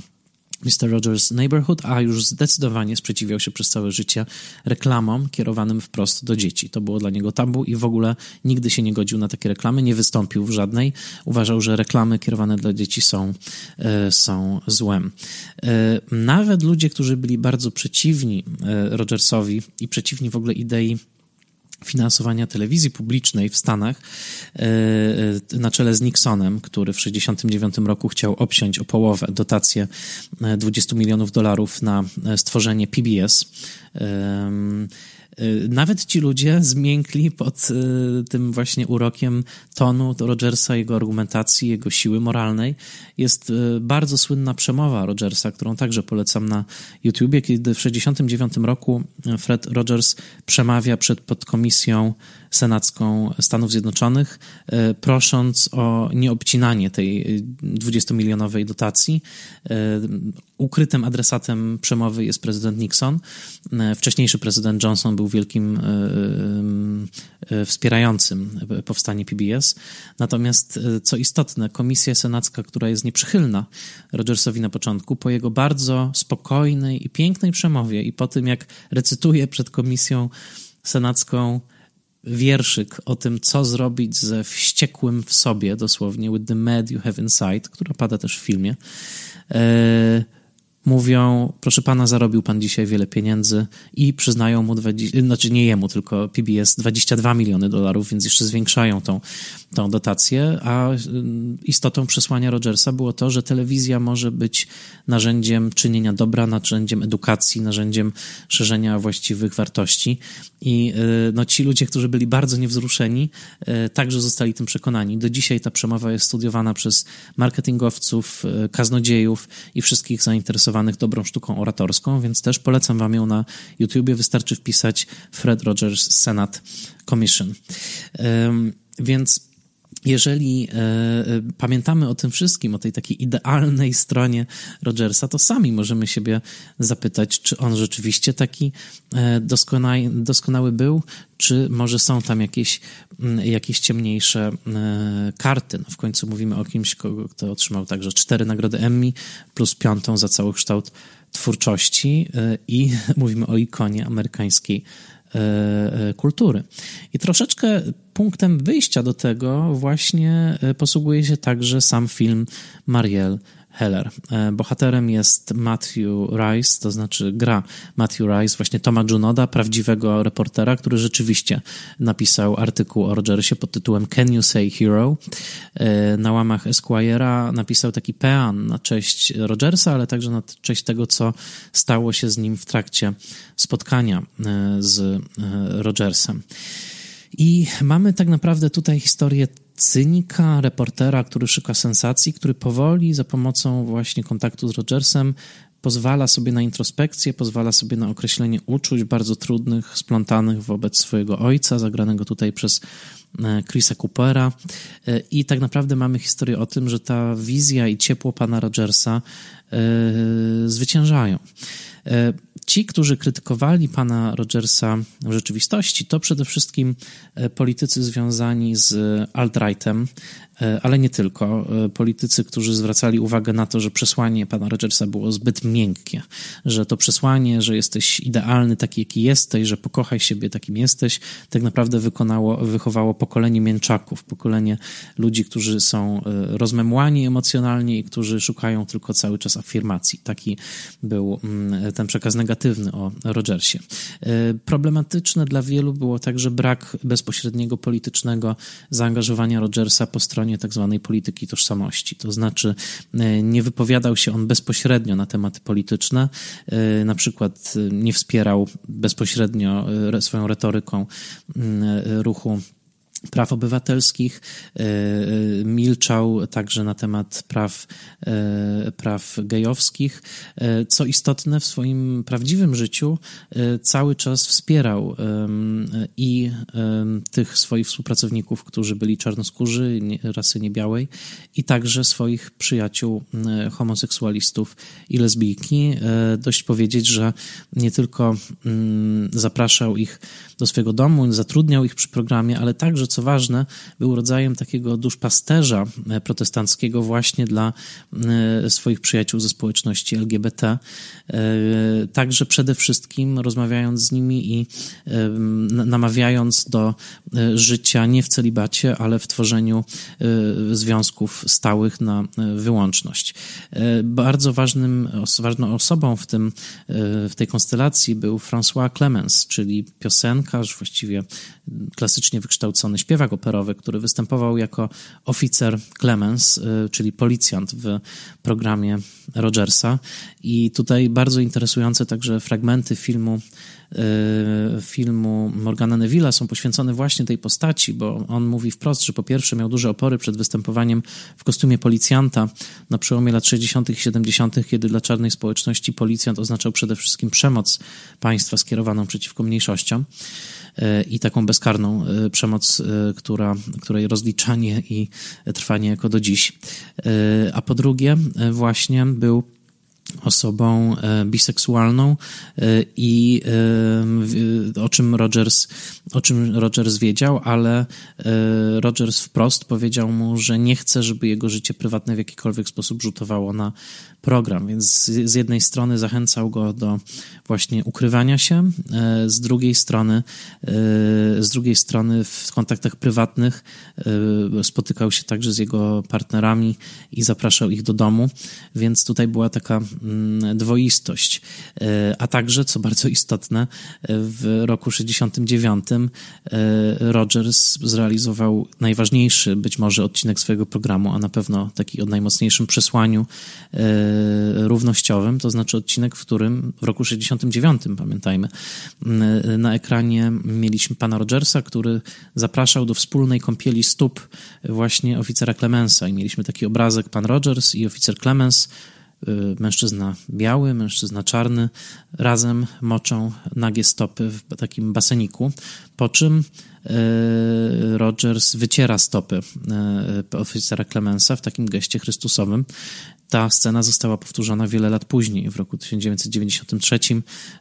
Mr. Rogers' Neighborhood, a już zdecydowanie sprzeciwiał się przez całe życie reklamom kierowanym wprost do dzieci. To było dla niego tabu i w ogóle nigdy się nie godził na takie reklamy, nie wystąpił w żadnej. Uważał, że reklamy kierowane dla dzieci są, e, są złem. E, nawet ludzie, którzy byli bardzo przeciwni e, Rogersowi i przeciwni w ogóle idei finansowania telewizji publicznej w Stanach e, e, na czele z Nixonem, który w 1969 roku chciał obsiąść o połowę dotację 20 milionów dolarów na stworzenie PBS. Y, nawet ci ludzie zmiękli pod y, tym właśnie urokiem tonu Rogersa, jego argumentacji, jego siły moralnej. Jest y, bardzo słynna przemowa Rogersa, którą także polecam na YouTubie, kiedy w 1969 roku Fred Rogers przemawia przed podkomisją senacką Stanów Zjednoczonych, prosząc o nieobcinanie tej 20-milionowej dotacji. Ukrytym adresatem przemowy jest prezydent Nixon. Wcześniejszy prezydent Johnson był wielkim e, e, e, wspierającym powstanie PBS. Natomiast, co istotne, komisja senacka, która jest nieprzychylna Rogersowi na początku, po jego bardzo spokojnej i pięknej przemowie i po tym, jak recytuje przed komisją senacką wierszyk o tym, co zrobić ze wściekłym w sobie, dosłownie, with the mad you have inside, która pada też w filmie, mówią, proszę pana, zarobił pan dzisiaj wiele pieniędzy i przyznają mu, 20, znaczy nie jemu, tylko PBS 22 miliony dolarów, więc jeszcze zwiększają tą, tą dotację, a y, istotą przesłania Rogersa było to, że telewizja może być narzędziem czynienia dobra, narzędziem edukacji, narzędziem szerzenia właściwych wartości i y, no, ci ludzie, którzy byli bardzo niewzruszeni, y, także zostali tym przekonani. Do dzisiaj ta przemowa jest studiowana przez marketingowców, kaznodziejów i wszystkich zainteresowanych dobrą sztuką oratorską, więc też polecam wam ją na YouTubie. Wystarczy wpisać Fred Rogers Senate Commission. Więc jeżeli e, e, pamiętamy o tym wszystkim, o tej takiej idealnej stronie Rogersa, to sami możemy siebie zapytać, czy on rzeczywiście taki e, doskonały, był, czy może są tam jakieś, jakieś ciemniejsze karty. No w końcu mówimy o kimś, kto otrzymał także cztery nagrody Emmy plus piątą za cały kształt twórczości i mówimy o ikonie amerykańskiej kultury. I troszeczkę punktem wyjścia do tego właśnie e, posługuje się także sam film Marielle Heller. Bohaterem jest Matthew Rice, to znaczy gra Matthew Rice, właśnie Toma Junoda, prawdziwego reportera, który rzeczywiście napisał artykuł o Rogersie pod tytułem Can You Say Hero? Na łamach Esquire'a napisał taki pean na cześć Rogersa, ale także na cześć tego, co stało się z nim w trakcie spotkania e, z e, Rogersem. I mamy tak naprawdę tutaj historię cynika, reportera, który szuka sensacji, który powoli za pomocą właśnie kontaktu z Rogersem pozwala sobie na introspekcję, pozwala sobie na określenie uczuć bardzo trudnych, splątanych wobec swojego ojca, zagranego tutaj przez e, Chrisa Coopera. I tak naprawdę mamy historię o tym, że ta wizja i ciepło pana Rogersa zwyciężają. Ci, którzy krytykowali pana Rogersa w rzeczywistości, to przede wszystkim e, politycy związani z alt-rightem, ale nie tylko. E, politycy, którzy zwracali uwagę na to, że przesłanie pana Rogersa było zbyt miękkie, że to przesłanie, że jesteś idealny taki, jaki jesteś, że pokochaj siebie takim jesteś, tak naprawdę wykonało, wychowało pokolenie mięczaków, pokolenie ludzi, którzy są e, rozmemłani emocjonalnie i którzy szukają tylko cały czas afirmacji. Taki był mm, ten przekaz negatywny o Rogersie. Problematyczne dla wielu było także brak bezpośredniego politycznego zaangażowania Rogersa po stronie stronie tak polityki tożsamości. To znaczy, e, nie wypowiadał się on bezpośrednio na tematy polityczne, e, na przykład e, nie wspierał bezpośrednio swoją retoryką ruchu praw obywatelskich, e, e, milczał także na temat praw, e, praw gejowskich. Co istotne, w swoim prawdziwym życiu cały czas wspierał i tych swoich współpracowników, którzy byli czarnoskórzy, rasy niebiałej, i także swoich przyjaciół homoseksualistów i lesbijki. Dość powiedzieć, że nie tylko mm, zapraszał ich do swojego domu, zatrudniał ich przy programie, ale także, co ważne, był rodzajem takiego duszpasterza e, protestanckiego właśnie dla e, swoich przyjaciół ze społeczności LGBT. E, także przede wszystkim rozmawiając z nimi i namawiając do życia nie w celibacie, ale w tworzeniu związków stałych na wyłączność. Bardzo ważnym, ważną osobą w, tym, w tej konstelacji był François Clemens, czyli piosenkarz, właściwie klasycznie wykształcony śpiewak operowy, który występował jako oficer Clemens, y, czyli policjant w programie Rogersa. I tutaj bardzo interesujące także fragmenty filmu y, filmu Morgana Neville'a są poświęcone właśnie tej postaci, bo on mówi wprost, że po pierwsze miał duże opory przed występowaniem w kostiumie policjanta na przełomie lat 60. i 70., kiedy dla czarnej społeczności policjant oznaczał przede wszystkim przemoc państwa skierowaną przeciwko mniejszościom. E, i taką bezkarną e, przemoc, e, która, której rozliczanie i trwanie jako do dziś. A po drugie, właśnie był osobą biseksualną i o czym Rogers, o czym Rogers wiedział, ale Rogers wprost powiedział mu, że nie chce, żeby jego życie prywatne w jakikolwiek sposób rzutowało na program, więc z jednej strony zachęcał go do właśnie ukrywania się, e, z drugiej strony, e, z drugiej strony w kontaktach prywatnych e, spotykał się także z jego partnerami i zapraszał ich do domu, więc tutaj była taka dwoistość. A także, co bardzo istotne, w roku 69 Rogers zrealizował najważniejszy być może odcinek swojego programu, a na pewno taki o najmocniejszym przesłaniu równościowym, to znaczy odcinek, w którym w roku 69, pamiętajmy, na ekranie mieliśmy pana Rogersa, który zapraszał do wspólnej kąpieli stóp właśnie oficera Clemensa i mieliśmy taki obrazek pan Rogers i oficer Clemens mężczyzna biały, mężczyzna czarny, razem moczą nagie stopy w takim baseniku, po czym y, Rogers wyciera stopy y, oficera Clemensa w takim geście chrystusowym ta scena została powtórzona wiele lat później, w roku 1993.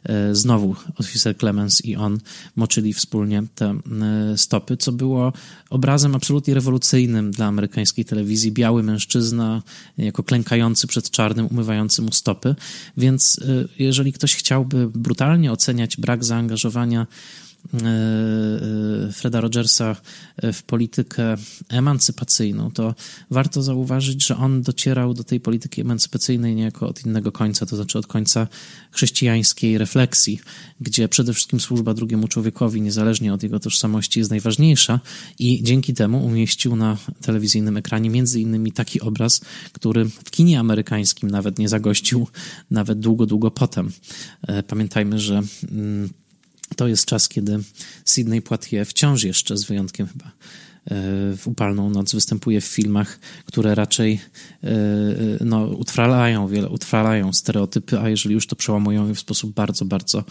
E, znowu oficer Clemens i on moczyli wspólnie te e, stopy, co było obrazem absolutnie rewolucyjnym dla amerykańskiej telewizji. Biały mężczyzna, jako klękający przed czarnym, umywający mu stopy. Więc e, jeżeli ktoś chciałby brutalnie oceniać brak zaangażowania Freda Rogersa w politykę emancypacyjną, to warto zauważyć, że on docierał do tej polityki emancypacyjnej niejako od innego końca, to znaczy od końca chrześcijańskiej refleksji, gdzie przede wszystkim służba drugiemu człowiekowi, niezależnie od jego tożsamości, jest najważniejsza i dzięki temu umieścił na telewizyjnym ekranie między innymi taki obraz, który w kinie amerykańskim nawet nie zagościł, nawet długo, długo potem. E, pamiętajmy, że mm, to jest czas, kiedy Sidney Poitier wciąż jeszcze, z wyjątkiem chyba w upalną noc występuje w filmach, które raczej e, no, utrwalają, wiele, utrwalają stereotypy, a jeżeli już to przełamują w sposób bardzo, bardzo e,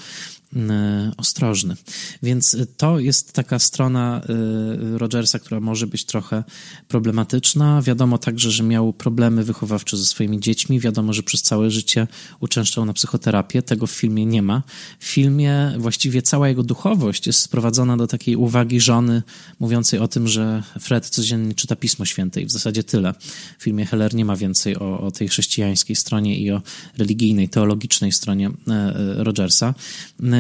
ostrożny. Więc to jest taka strona e, Rogersa, która może być trochę problematyczna. Wiadomo także, że miał problemy wychowawcze ze swoimi dziećmi. Wiadomo, że przez całe życie uczęszczał na psychoterapię. Tego w filmie nie ma. W filmie właściwie cała jego duchowość jest sprowadzona do takiej uwagi żony mówiącej o tym, że Fred codziennie czyta Pismo Święte i w zasadzie tyle. W filmie Heller nie ma więcej o, o tej chrześcijańskiej stronie i o religijnej, teologicznej stronie e, e, Rogersa.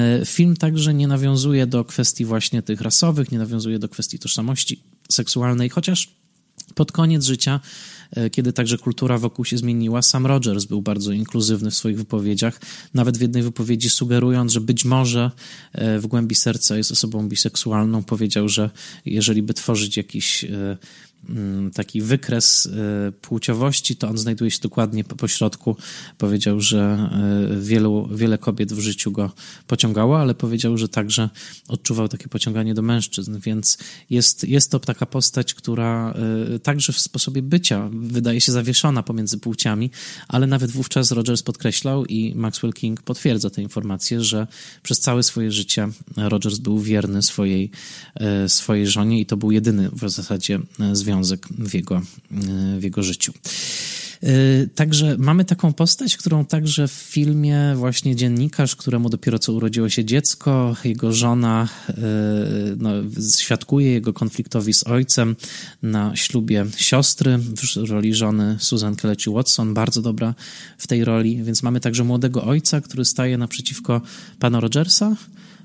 E, film także nie nawiązuje do kwestii właśnie tych rasowych, nie nawiązuje do kwestii tożsamości seksualnej, chociaż pod koniec życia, kiedy także kultura wokół się zmieniła, sam Rogers był bardzo inkluzywny w swoich wypowiedziach, nawet w jednej wypowiedzi sugerując, że być może w głębi serca jest osobą biseksualną, powiedział, że jeżeli by tworzyć jakiś Mm, taki wykres y, płciowości, to on znajduje się dokładnie po pośrodku. Powiedział, że y, wielu, wiele kobiet w życiu go pociągało, ale powiedział, że także odczuwał takie pociąganie do mężczyzn, więc jest, jest to taka postać, która y, także w sposobie bycia wydaje się zawieszona pomiędzy płciami, ale nawet wówczas Rogers podkreślał i Maxwell King potwierdza tę informację, że przez całe swoje życie Rogers był wierny swojej, swojej żonie i to był jedyny w zasadzie związek związek w jego, w jego życiu. E, także mamy taką postać, którą także w filmie właśnie dziennikarz, któremu dopiero co urodziło się dziecko, jego żona e, no, świadkuje jego konfliktowi z ojcem na ślubie siostry. W roli żony Susan Kelechi Watson, bardzo dobra w tej roli, więc mamy także młodego ojca, który staje naprzeciwko pana Rogersa,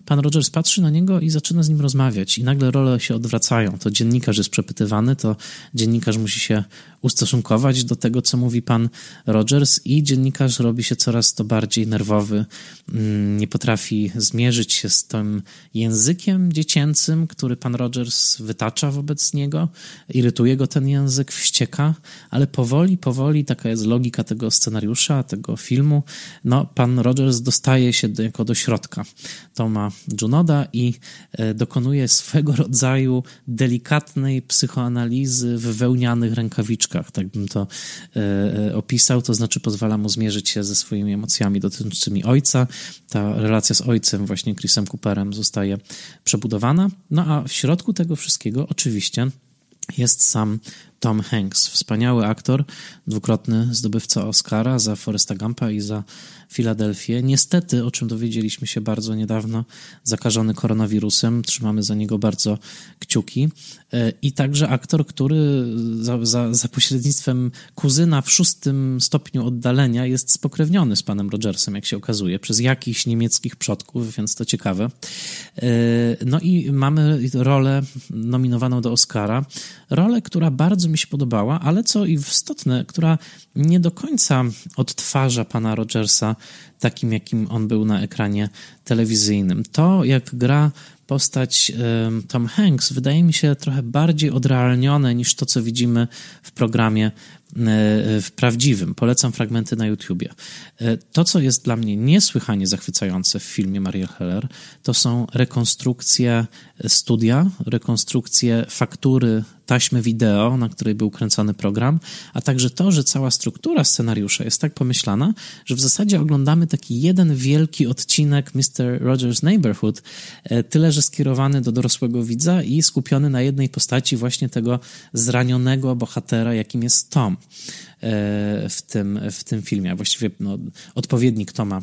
Pan Rogers patrzy na niego i zaczyna z nim rozmawiać, i nagle role się odwracają. To dziennikarz jest przepytywany, to dziennikarz musi się ustosunkować do tego, co mówi pan Rogers, i dziennikarz robi się coraz to bardziej nerwowy, mm, nie potrafi zmierzyć się z tym językiem dziecięcym, który pan Rogers wytacza wobec niego. Irytuje go ten język, wścieka, ale powoli, powoli, taka jest logika tego scenariusza, tego filmu, no, pan Rogers dostaje się do, jako do środka. To ma Junoda i e, dokonuje swego rodzaju delikatnej psychoanalizy w wełnianych rękawiczkach, tak bym to e, e, opisał, to znaczy pozwala mu zmierzyć się ze swoimi emocjami dotyczącymi ojca. Ta relacja z ojcem, właśnie Chrisem Cooperem, zostaje przebudowana. No a w środku tego wszystkiego oczywiście jest sam Tom Hanks, wspaniały aktor, dwukrotny zdobywca Oscara za Foresta Gampa i za Filadelfię. Niestety, o czym dowiedzieliśmy się bardzo niedawno, zakażony koronawirusem. Trzymamy za niego bardzo kciuki. E, I także aktor, który za, za, za pośrednictwem kuzyna w szóstym stopniu oddalenia jest spokrewniony z panem Rogersem, jak się okazuje, przez jakichś niemieckich przodków, więc to ciekawe. No i mamy rolę nominowaną do Oscara. Rolę, która bardzo mi się podobała, ale co istotne, która nie do końca odtwarza pana Rogersa takim, jakim on był na ekranie telewizyjnym. To, jak gra postać Tom Hanks wydaje mi się trochę bardziej odrealnione niż to, co widzimy w programie w prawdziwym. Polecam fragmenty na YouTubie. E, to, co jest dla mnie niesłychanie zachwycające w filmie Mariel Heller, to są rekonstrukcje studia, rekonstrukcje faktury taśmy wideo, na której był kręcony program, a także to, że cała struktura scenariusza jest tak pomyślana, że w zasadzie oglądamy taki jeden wielki odcinek Mr. Rogers' Neighborhood, e, tyle że skierowany do dorosłego widza i skupiony na jednej postaci właśnie tego zranionego bohatera, jakim jest Tom e, w tym, w tym filmie, a właściwie no, odpowiednik Toma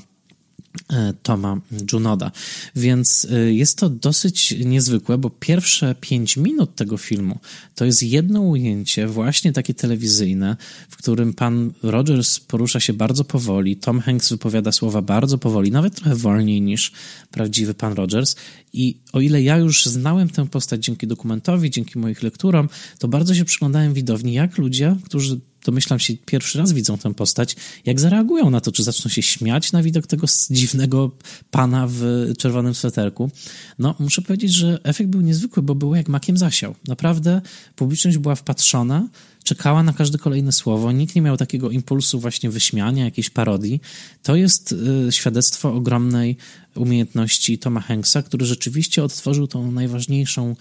Toma Junoda. Więc e, jest to dosyć niezwykłe, bo pierwsze pięć minut tego filmu to jest jedno ujęcie, właśnie takie telewizyjne, w którym pan Rogers porusza się bardzo powoli, Tom Hanks wypowiada słowa bardzo powoli, nawet trochę wolniej niż prawdziwy pan Rogers. I o ile ja już znałem tę postać dzięki dokumentowi, dzięki moich lekturom, to bardzo się przyglądałem widowni, jak ludzie, którzy domyślam się, pierwszy raz widzą tę postać, jak zareagują na to, czy zaczną się śmiać na widok tego dziwnego pana w czerwonym sweterku. No, muszę powiedzieć, że efekt był niezwykły, bo było jak makiem zasiał. Naprawdę publiczność była wpatrzona, czekała na każde kolejne słowo, nikt nie miał takiego impulsu właśnie wyśmiania, jakiejś parodii. To jest y, świadectwo ogromnej umiejętności Toma Hanksa, który rzeczywiście odtworzył tą najważniejszą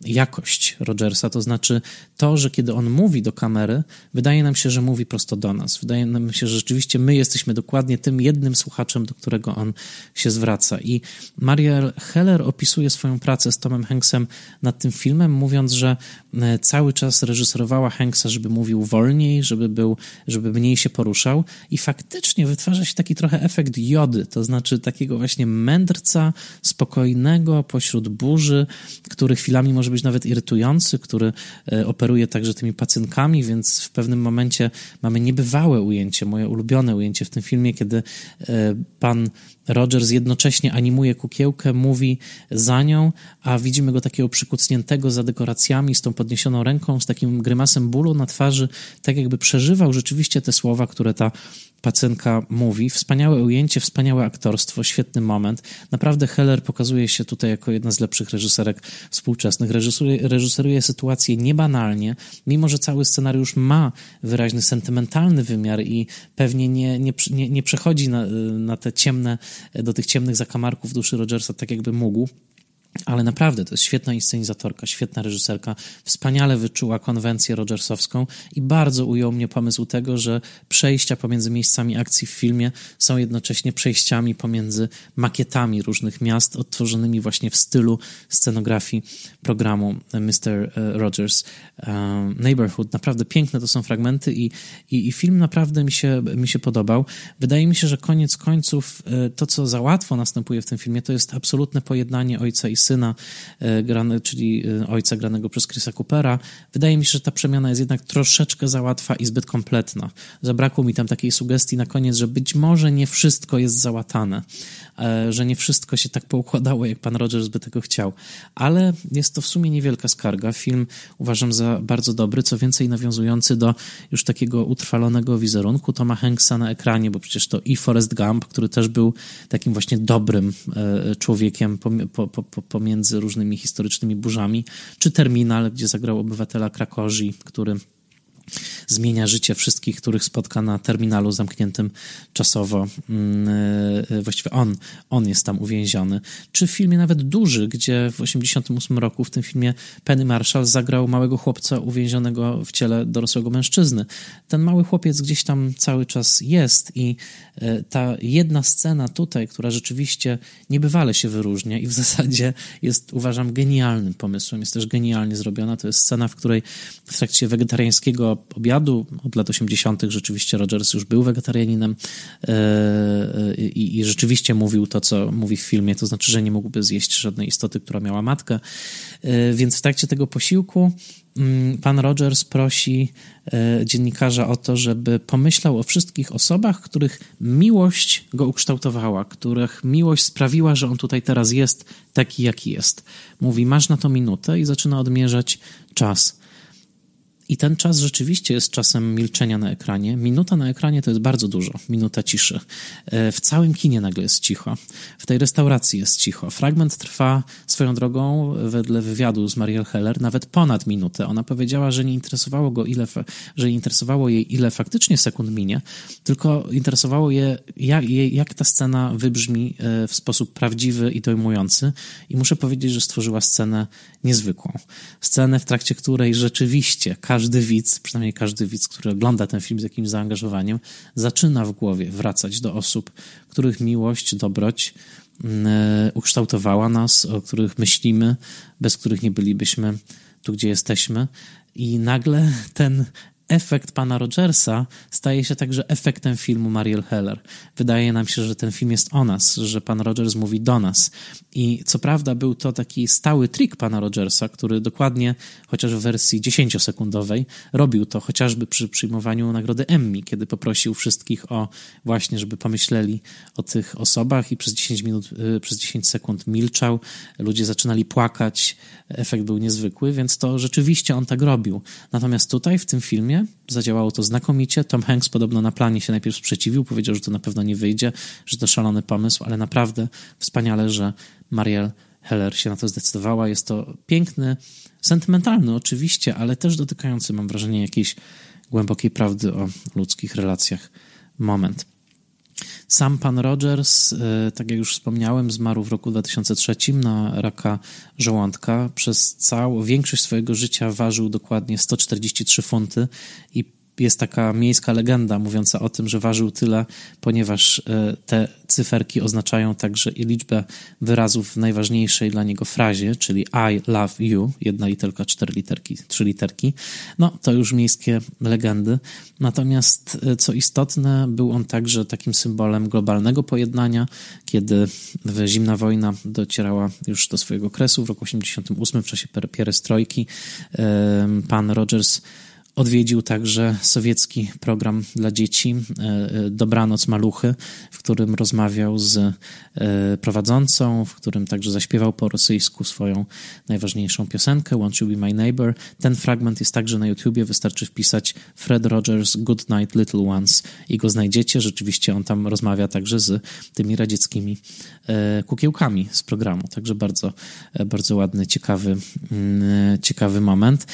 jakość Rogersa, to znaczy to, że kiedy on mówi do kamery, wydaje nam się, że mówi prosto do nas. Wydaje nam się, że rzeczywiście my jesteśmy dokładnie tym jednym słuchaczem, do którego on się zwraca. I Mariel Heller opisuje swoją pracę z Tomem Hanksem nad tym filmem, mówiąc, że e, cały czas reżyserowała Hanksa, żeby mówił wolniej, żeby, był, żeby mniej się poruszał i faktycznie wytwarza się taki trochę efekt jody, to znaczy takiego właśnie mędrca, spokojnego pośród burzy, który chwilami może może być nawet irytujący, który e, operuje także tymi pacynkami, więc w pewnym momencie mamy niebywałe ujęcie, moje ulubione ujęcie w tym filmie, kiedy e, pan Rogers jednocześnie animuje kukiełkę, mówi za nią, a widzimy go takiego przykucniętego za dekoracjami, z tą podniesioną ręką, z takim grymasem bólu na twarzy, tak jakby przeżywał rzeczywiście te słowa, które ta pacynka mówi. Wspaniałe ujęcie, wspaniałe aktorstwo, świetny moment. Naprawdę Heller pokazuje się tutaj jako jedna z lepszych reżyserek współczesnych. Reżyseruje, reżyseruje sytuację niebanalnie, mimo że cały scenariusz ma wyraźny sentymentalny wymiar i pewnie nie, nie, nie, nie przechodzi na, na te ciemne, do tych ciemnych zakamarków duszy Rogersa tak jakby mógł. Ale naprawdę to jest świetna inscenizatorka, świetna reżyserka, wspaniale wyczuła konwencję Rogersowską i bardzo ujął mnie pomysł tego, że przejścia pomiędzy miejscami akcji w filmie są jednocześnie przejściami pomiędzy makietami różnych miast, odtworzonymi właśnie w stylu scenografii programu Mr. E, Rogers e, Neighborhood. Naprawdę piękne to są fragmenty i, i, i film naprawdę mi się, mi się podobał. Wydaje mi się, że koniec końców e, to, co za łatwo następuje w tym filmie, to jest absolutne pojednanie ojca i syna, e, grany, czyli e, ojca granego przez Chrisa Coopera. Wydaje mi się, że ta przemiana jest jednak troszeczkę za łatwa i zbyt kompletna. Zabrakło mi tam takiej sugestii na koniec, że być może nie wszystko jest załatane, e, że nie wszystko się tak poukładało, jak pan Rogers by tego chciał. Ale jest to w sumie niewielka skarga. Film uważam za bardzo dobry, co więcej nawiązujący do już takiego utrwalonego wizerunku Toma Hanksa na ekranie, bo przecież to i Forrest Gump, który też był takim właśnie dobrym człowiekiem po, po, po, pomiędzy różnymi historycznymi burzami, czy Terminal, gdzie zagrał obywatela Krakorzy, który zmienia życie wszystkich, których spotka na terminalu zamkniętym czasowo. Mm, e, właściwie on, on jest tam uwięziony. Czy w filmie nawet duży, gdzie w 1988 roku w tym filmie Penny Marshall zagrał małego chłopca uwięzionego w ciele dorosłego mężczyzny. Ten mały chłopiec gdzieś tam cały czas jest i e, ta jedna scena tutaj, która rzeczywiście niebywale się wyróżnia i w zasadzie jest, uważam, genialnym pomysłem, jest też genialnie zrobiona. To jest scena, w której w trakcie wegetariańskiego obiadu. Od lat 80. rzeczywiście Rogers już był wegetarianinem i, i rzeczywiście mówił to, co mówi w filmie, to znaczy, że nie mógłby zjeść żadnej istoty, która miała matkę. Więc w trakcie tego posiłku mm, pan Rogers prosi dziennikarza o to, żeby pomyślał o wszystkich osobach, których miłość go ukształtowała, których miłość sprawiła, że on tutaj teraz jest taki, jaki jest. Mówi, masz na to minutę i zaczyna odmierzać czas. I ten czas rzeczywiście jest czasem milczenia na ekranie. Minuta na ekranie to jest bardzo dużo, minuta ciszy. E, w całym kinie nagle jest cicho. W tej restauracji jest cicho. Fragment trwa swoją drogą, wedle wywiadu z Mariel Heller, nawet ponad minutę. Ona powiedziała, że nie interesowało go ile, że interesowało jej ile faktycznie sekund minie, tylko interesowało je, jak, jak ta scena wybrzmi e, w sposób prawdziwy i dojmujący. I muszę powiedzieć, że stworzyła scenę niezwykłą. Scenę, w trakcie której rzeczywiście każdy widz, przynajmniej każdy widz, który ogląda ten film z jakimś zaangażowaniem, zaczyna w głowie wracać do osób, których miłość, dobroć mm, e, ukształtowała nas, o których myślimy, bez których nie bylibyśmy tu, gdzie jesteśmy. I nagle ten efekt pana Rogersa staje się także efektem filmu Mariel Heller. Wydaje nam się, że ten film jest o nas, że pan Rogers mówi do nas. I co prawda był to taki stały trik pana Rogersa, który dokładnie, chociaż w wersji 10-sekundowej, robił to chociażby przy przyjmowaniu nagrody Emmy, kiedy poprosił wszystkich o właśnie, żeby pomyśleli o tych osobach i przez 10 minut, y, przez 10 sekund milczał. Ludzie zaczynali płakać. Efekt był niezwykły, więc to rzeczywiście on tak robił. Natomiast tutaj w tym filmie Zadziałało to znakomicie. Tom Hanks podobno na planie się najpierw sprzeciwił, powiedział, że to na pewno nie wyjdzie, że to szalony pomysł, ale naprawdę wspaniale, że Marielle Heller się na to zdecydowała. Jest to piękny, sentymentalny oczywiście, ale też dotykający, mam wrażenie, jakiejś głębokiej prawdy o ludzkich relacjach moment. Sam pan Rogers, e, tak jak już wspomniałem, zmarł w roku 2003 na raka żołądka. Przez całą większość swojego życia ważył dokładnie 143 funty i jest taka miejska legenda mówiąca o tym, że ważył tyle, ponieważ e, te cyferki oznaczają także i liczbę wyrazów w najważniejszej dla niego frazie, czyli I love you, jedna literka, cztery literki, trzy literki. No, to już miejskie legendy. Natomiast, e, co istotne, był on także takim symbolem globalnego pojednania, kiedy zimna wojna docierała już do swojego kresu w roku 88 w czasie perestrojki. Pan Rogers Odwiedził także sowiecki program dla dzieci e, e, Dobranoc Maluchy, w którym rozmawiał z e, prowadzącą, w którym także zaśpiewał po rosyjsku swoją najważniejszą piosenkę Won't You Be My Neighbor. Ten fragment jest także na YouTubie, wystarczy wpisać Fred Rogers Good Night Little Ones i go znajdziecie. Rzeczywiście on tam rozmawia także z tymi radzieckimi kukiełkami z programu, także bardzo, bardzo ładny, ciekawy, mm, ciekawy moment.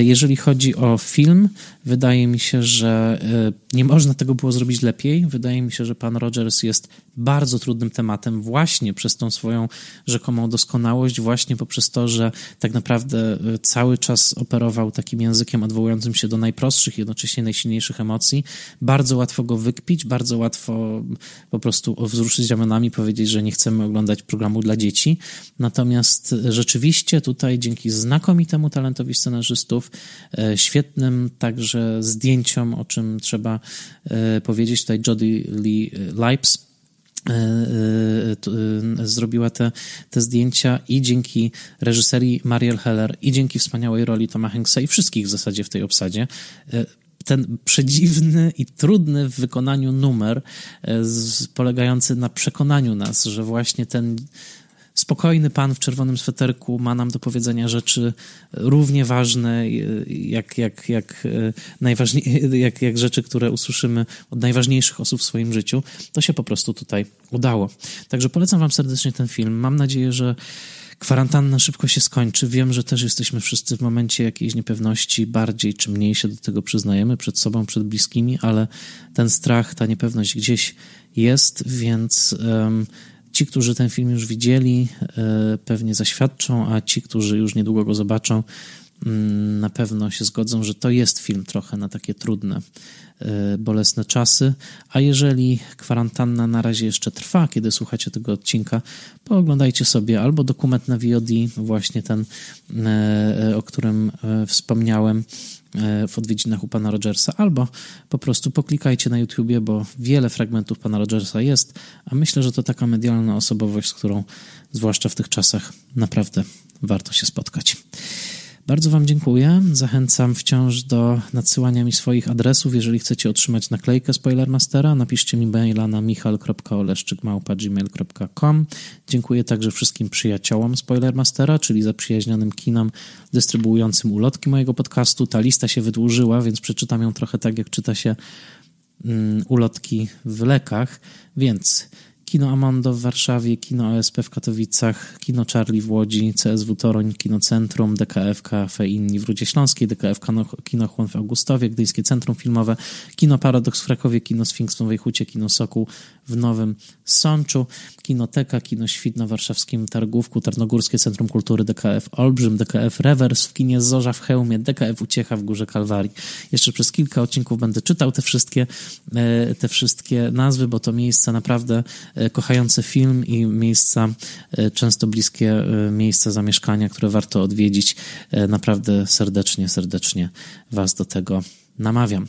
Jeżeli chodzi o film, film. Wydaje mi się, że e, nie można tego było zrobić lepiej. Wydaje mi się, że pan Rogers jest bardzo trudnym tematem właśnie przez tą swoją rzekomą doskonałość, właśnie poprzez to, że tak naprawdę e, cały czas operował takim językiem odwołującym się do najprostszych, jednocześnie najsilniejszych emocji. Bardzo łatwo go wykpić, bardzo łatwo po prostu wzruszyć ramionami, powiedzieć, że nie chcemy oglądać programu dla dzieci. Natomiast rzeczywiście tutaj dzięki znakomitemu talentowi scenarzystów, e, świetnym także zdjęciom, o czym trzeba e, powiedzieć. Tutaj Jodie Lee Lipes e, e, zrobiła te, te zdjęcia i dzięki reżyserii Mariel Heller i dzięki wspaniałej roli Toma Hanksa i wszystkich w zasadzie w tej obsadzie ten przedziwny i trudny w wykonaniu numer polegający na przekonaniu nas, że właśnie ten spokojny pan w czerwonym sweterku ma nam do powiedzenia rzeczy równie ważne jak, jak, jak, e, najważniej, jak, jak rzeczy, które usłyszymy od najważniejszych osób w swoim życiu. To się po prostu tutaj udało. Także polecam wam serdecznie ten film. Mam nadzieję, że kwarantanna szybko się skończy. Wiem, że też jesteśmy wszyscy w momencie jakiejś niepewności, bardziej czy mniej się do tego przyznajemy przed sobą, przed bliskimi, ale ten strach, ta niepewność gdzieś jest, więc um, Ci, którzy ten film już widzieli, e, pewnie zaświadczą, a ci, którzy już niedługo go zobaczą, mm, na pewno się zgodzą, że to jest film trochę na takie trudne, e, bolesne czasy. A jeżeli kwarantanna na razie jeszcze trwa, kiedy słuchacie tego odcinka, pooglądajcie sobie albo dokument na VOD, właśnie ten, o którym wspomniałem, E, w odwiedzinach u pana Rogersa, albo po prostu poklikajcie na YouTubie, bo wiele fragmentów pana Rogersa jest, a myślę, że to taka medialna osobowość, z którą zwłaszcza w tych czasach naprawdę warto się spotkać. Bardzo Wam dziękuję. Zachęcam wciąż do nadsyłania mi swoich adresów. Jeżeli chcecie otrzymać naklejkę Spoilermastera, napiszcie mi maila na michal.oleszczykmałpa.gmail.com. Dziękuję także wszystkim przyjaciołom Spoilermastera, czyli zaprzyjaźnionym kinom dystrybuującym ulotki mojego podcastu. Ta lista się wydłużyła, więc przeczytam ją trochę tak, jak czyta się mm, ulotki w lekach. Więc Kino Amando w Warszawie, Kino OSP w Katowicach, Kino Charlie w Łodzi, CSW Toruń, Kino Centrum, DKF Cafe Inni w Rudzie Śląskiej, DKF Kino Chłon w Augustowie, Gdyńskie Centrum Filmowe, Kino Paradoks w Krakowie, Kino Sfinks w Nowej Hucie, Kino Sokół w Nowym Sączu, Kinoteka, Kino Świt na warszawskim Targówku, Tarnogórskie Centrum Kultury, DKF Olbrzym, DKF Rewers w kinie Zorza w Chełmie, DKF Uciecha w Górze Kalwarii. Jeszcze przez kilka odcinków będę czytał te wszystkie, e, te wszystkie nazwy, bo to miejsca naprawdę e, kochające film i miejsca e, często bliskie miejsca zamieszkania, które warto odwiedzić. Naprawdę serdecznie, serdecznie Was do tego namawiam.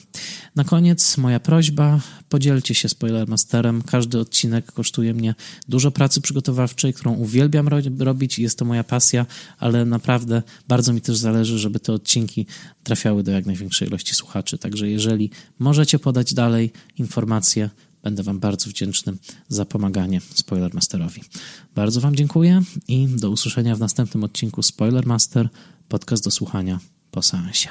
Na koniec moja prośba, podzielcie się Spoilermasterem. Każdy odcinek kosztuje mnie dużo pracy przygotowawczej, którą uwielbiam ro robić i jest to moja pasja, ale naprawdę bardzo mi też zależy, żeby te odcinki trafiały do jak największej ilości słuchaczy. Także jeżeli możecie podać dalej informacje, będę Wam bardzo wdzięczny za pomaganie Spoilermasterowi. Bardzo Wam dziękuję i do usłyszenia w następnym odcinku Spoilermaster, podcast do słuchania po seansie.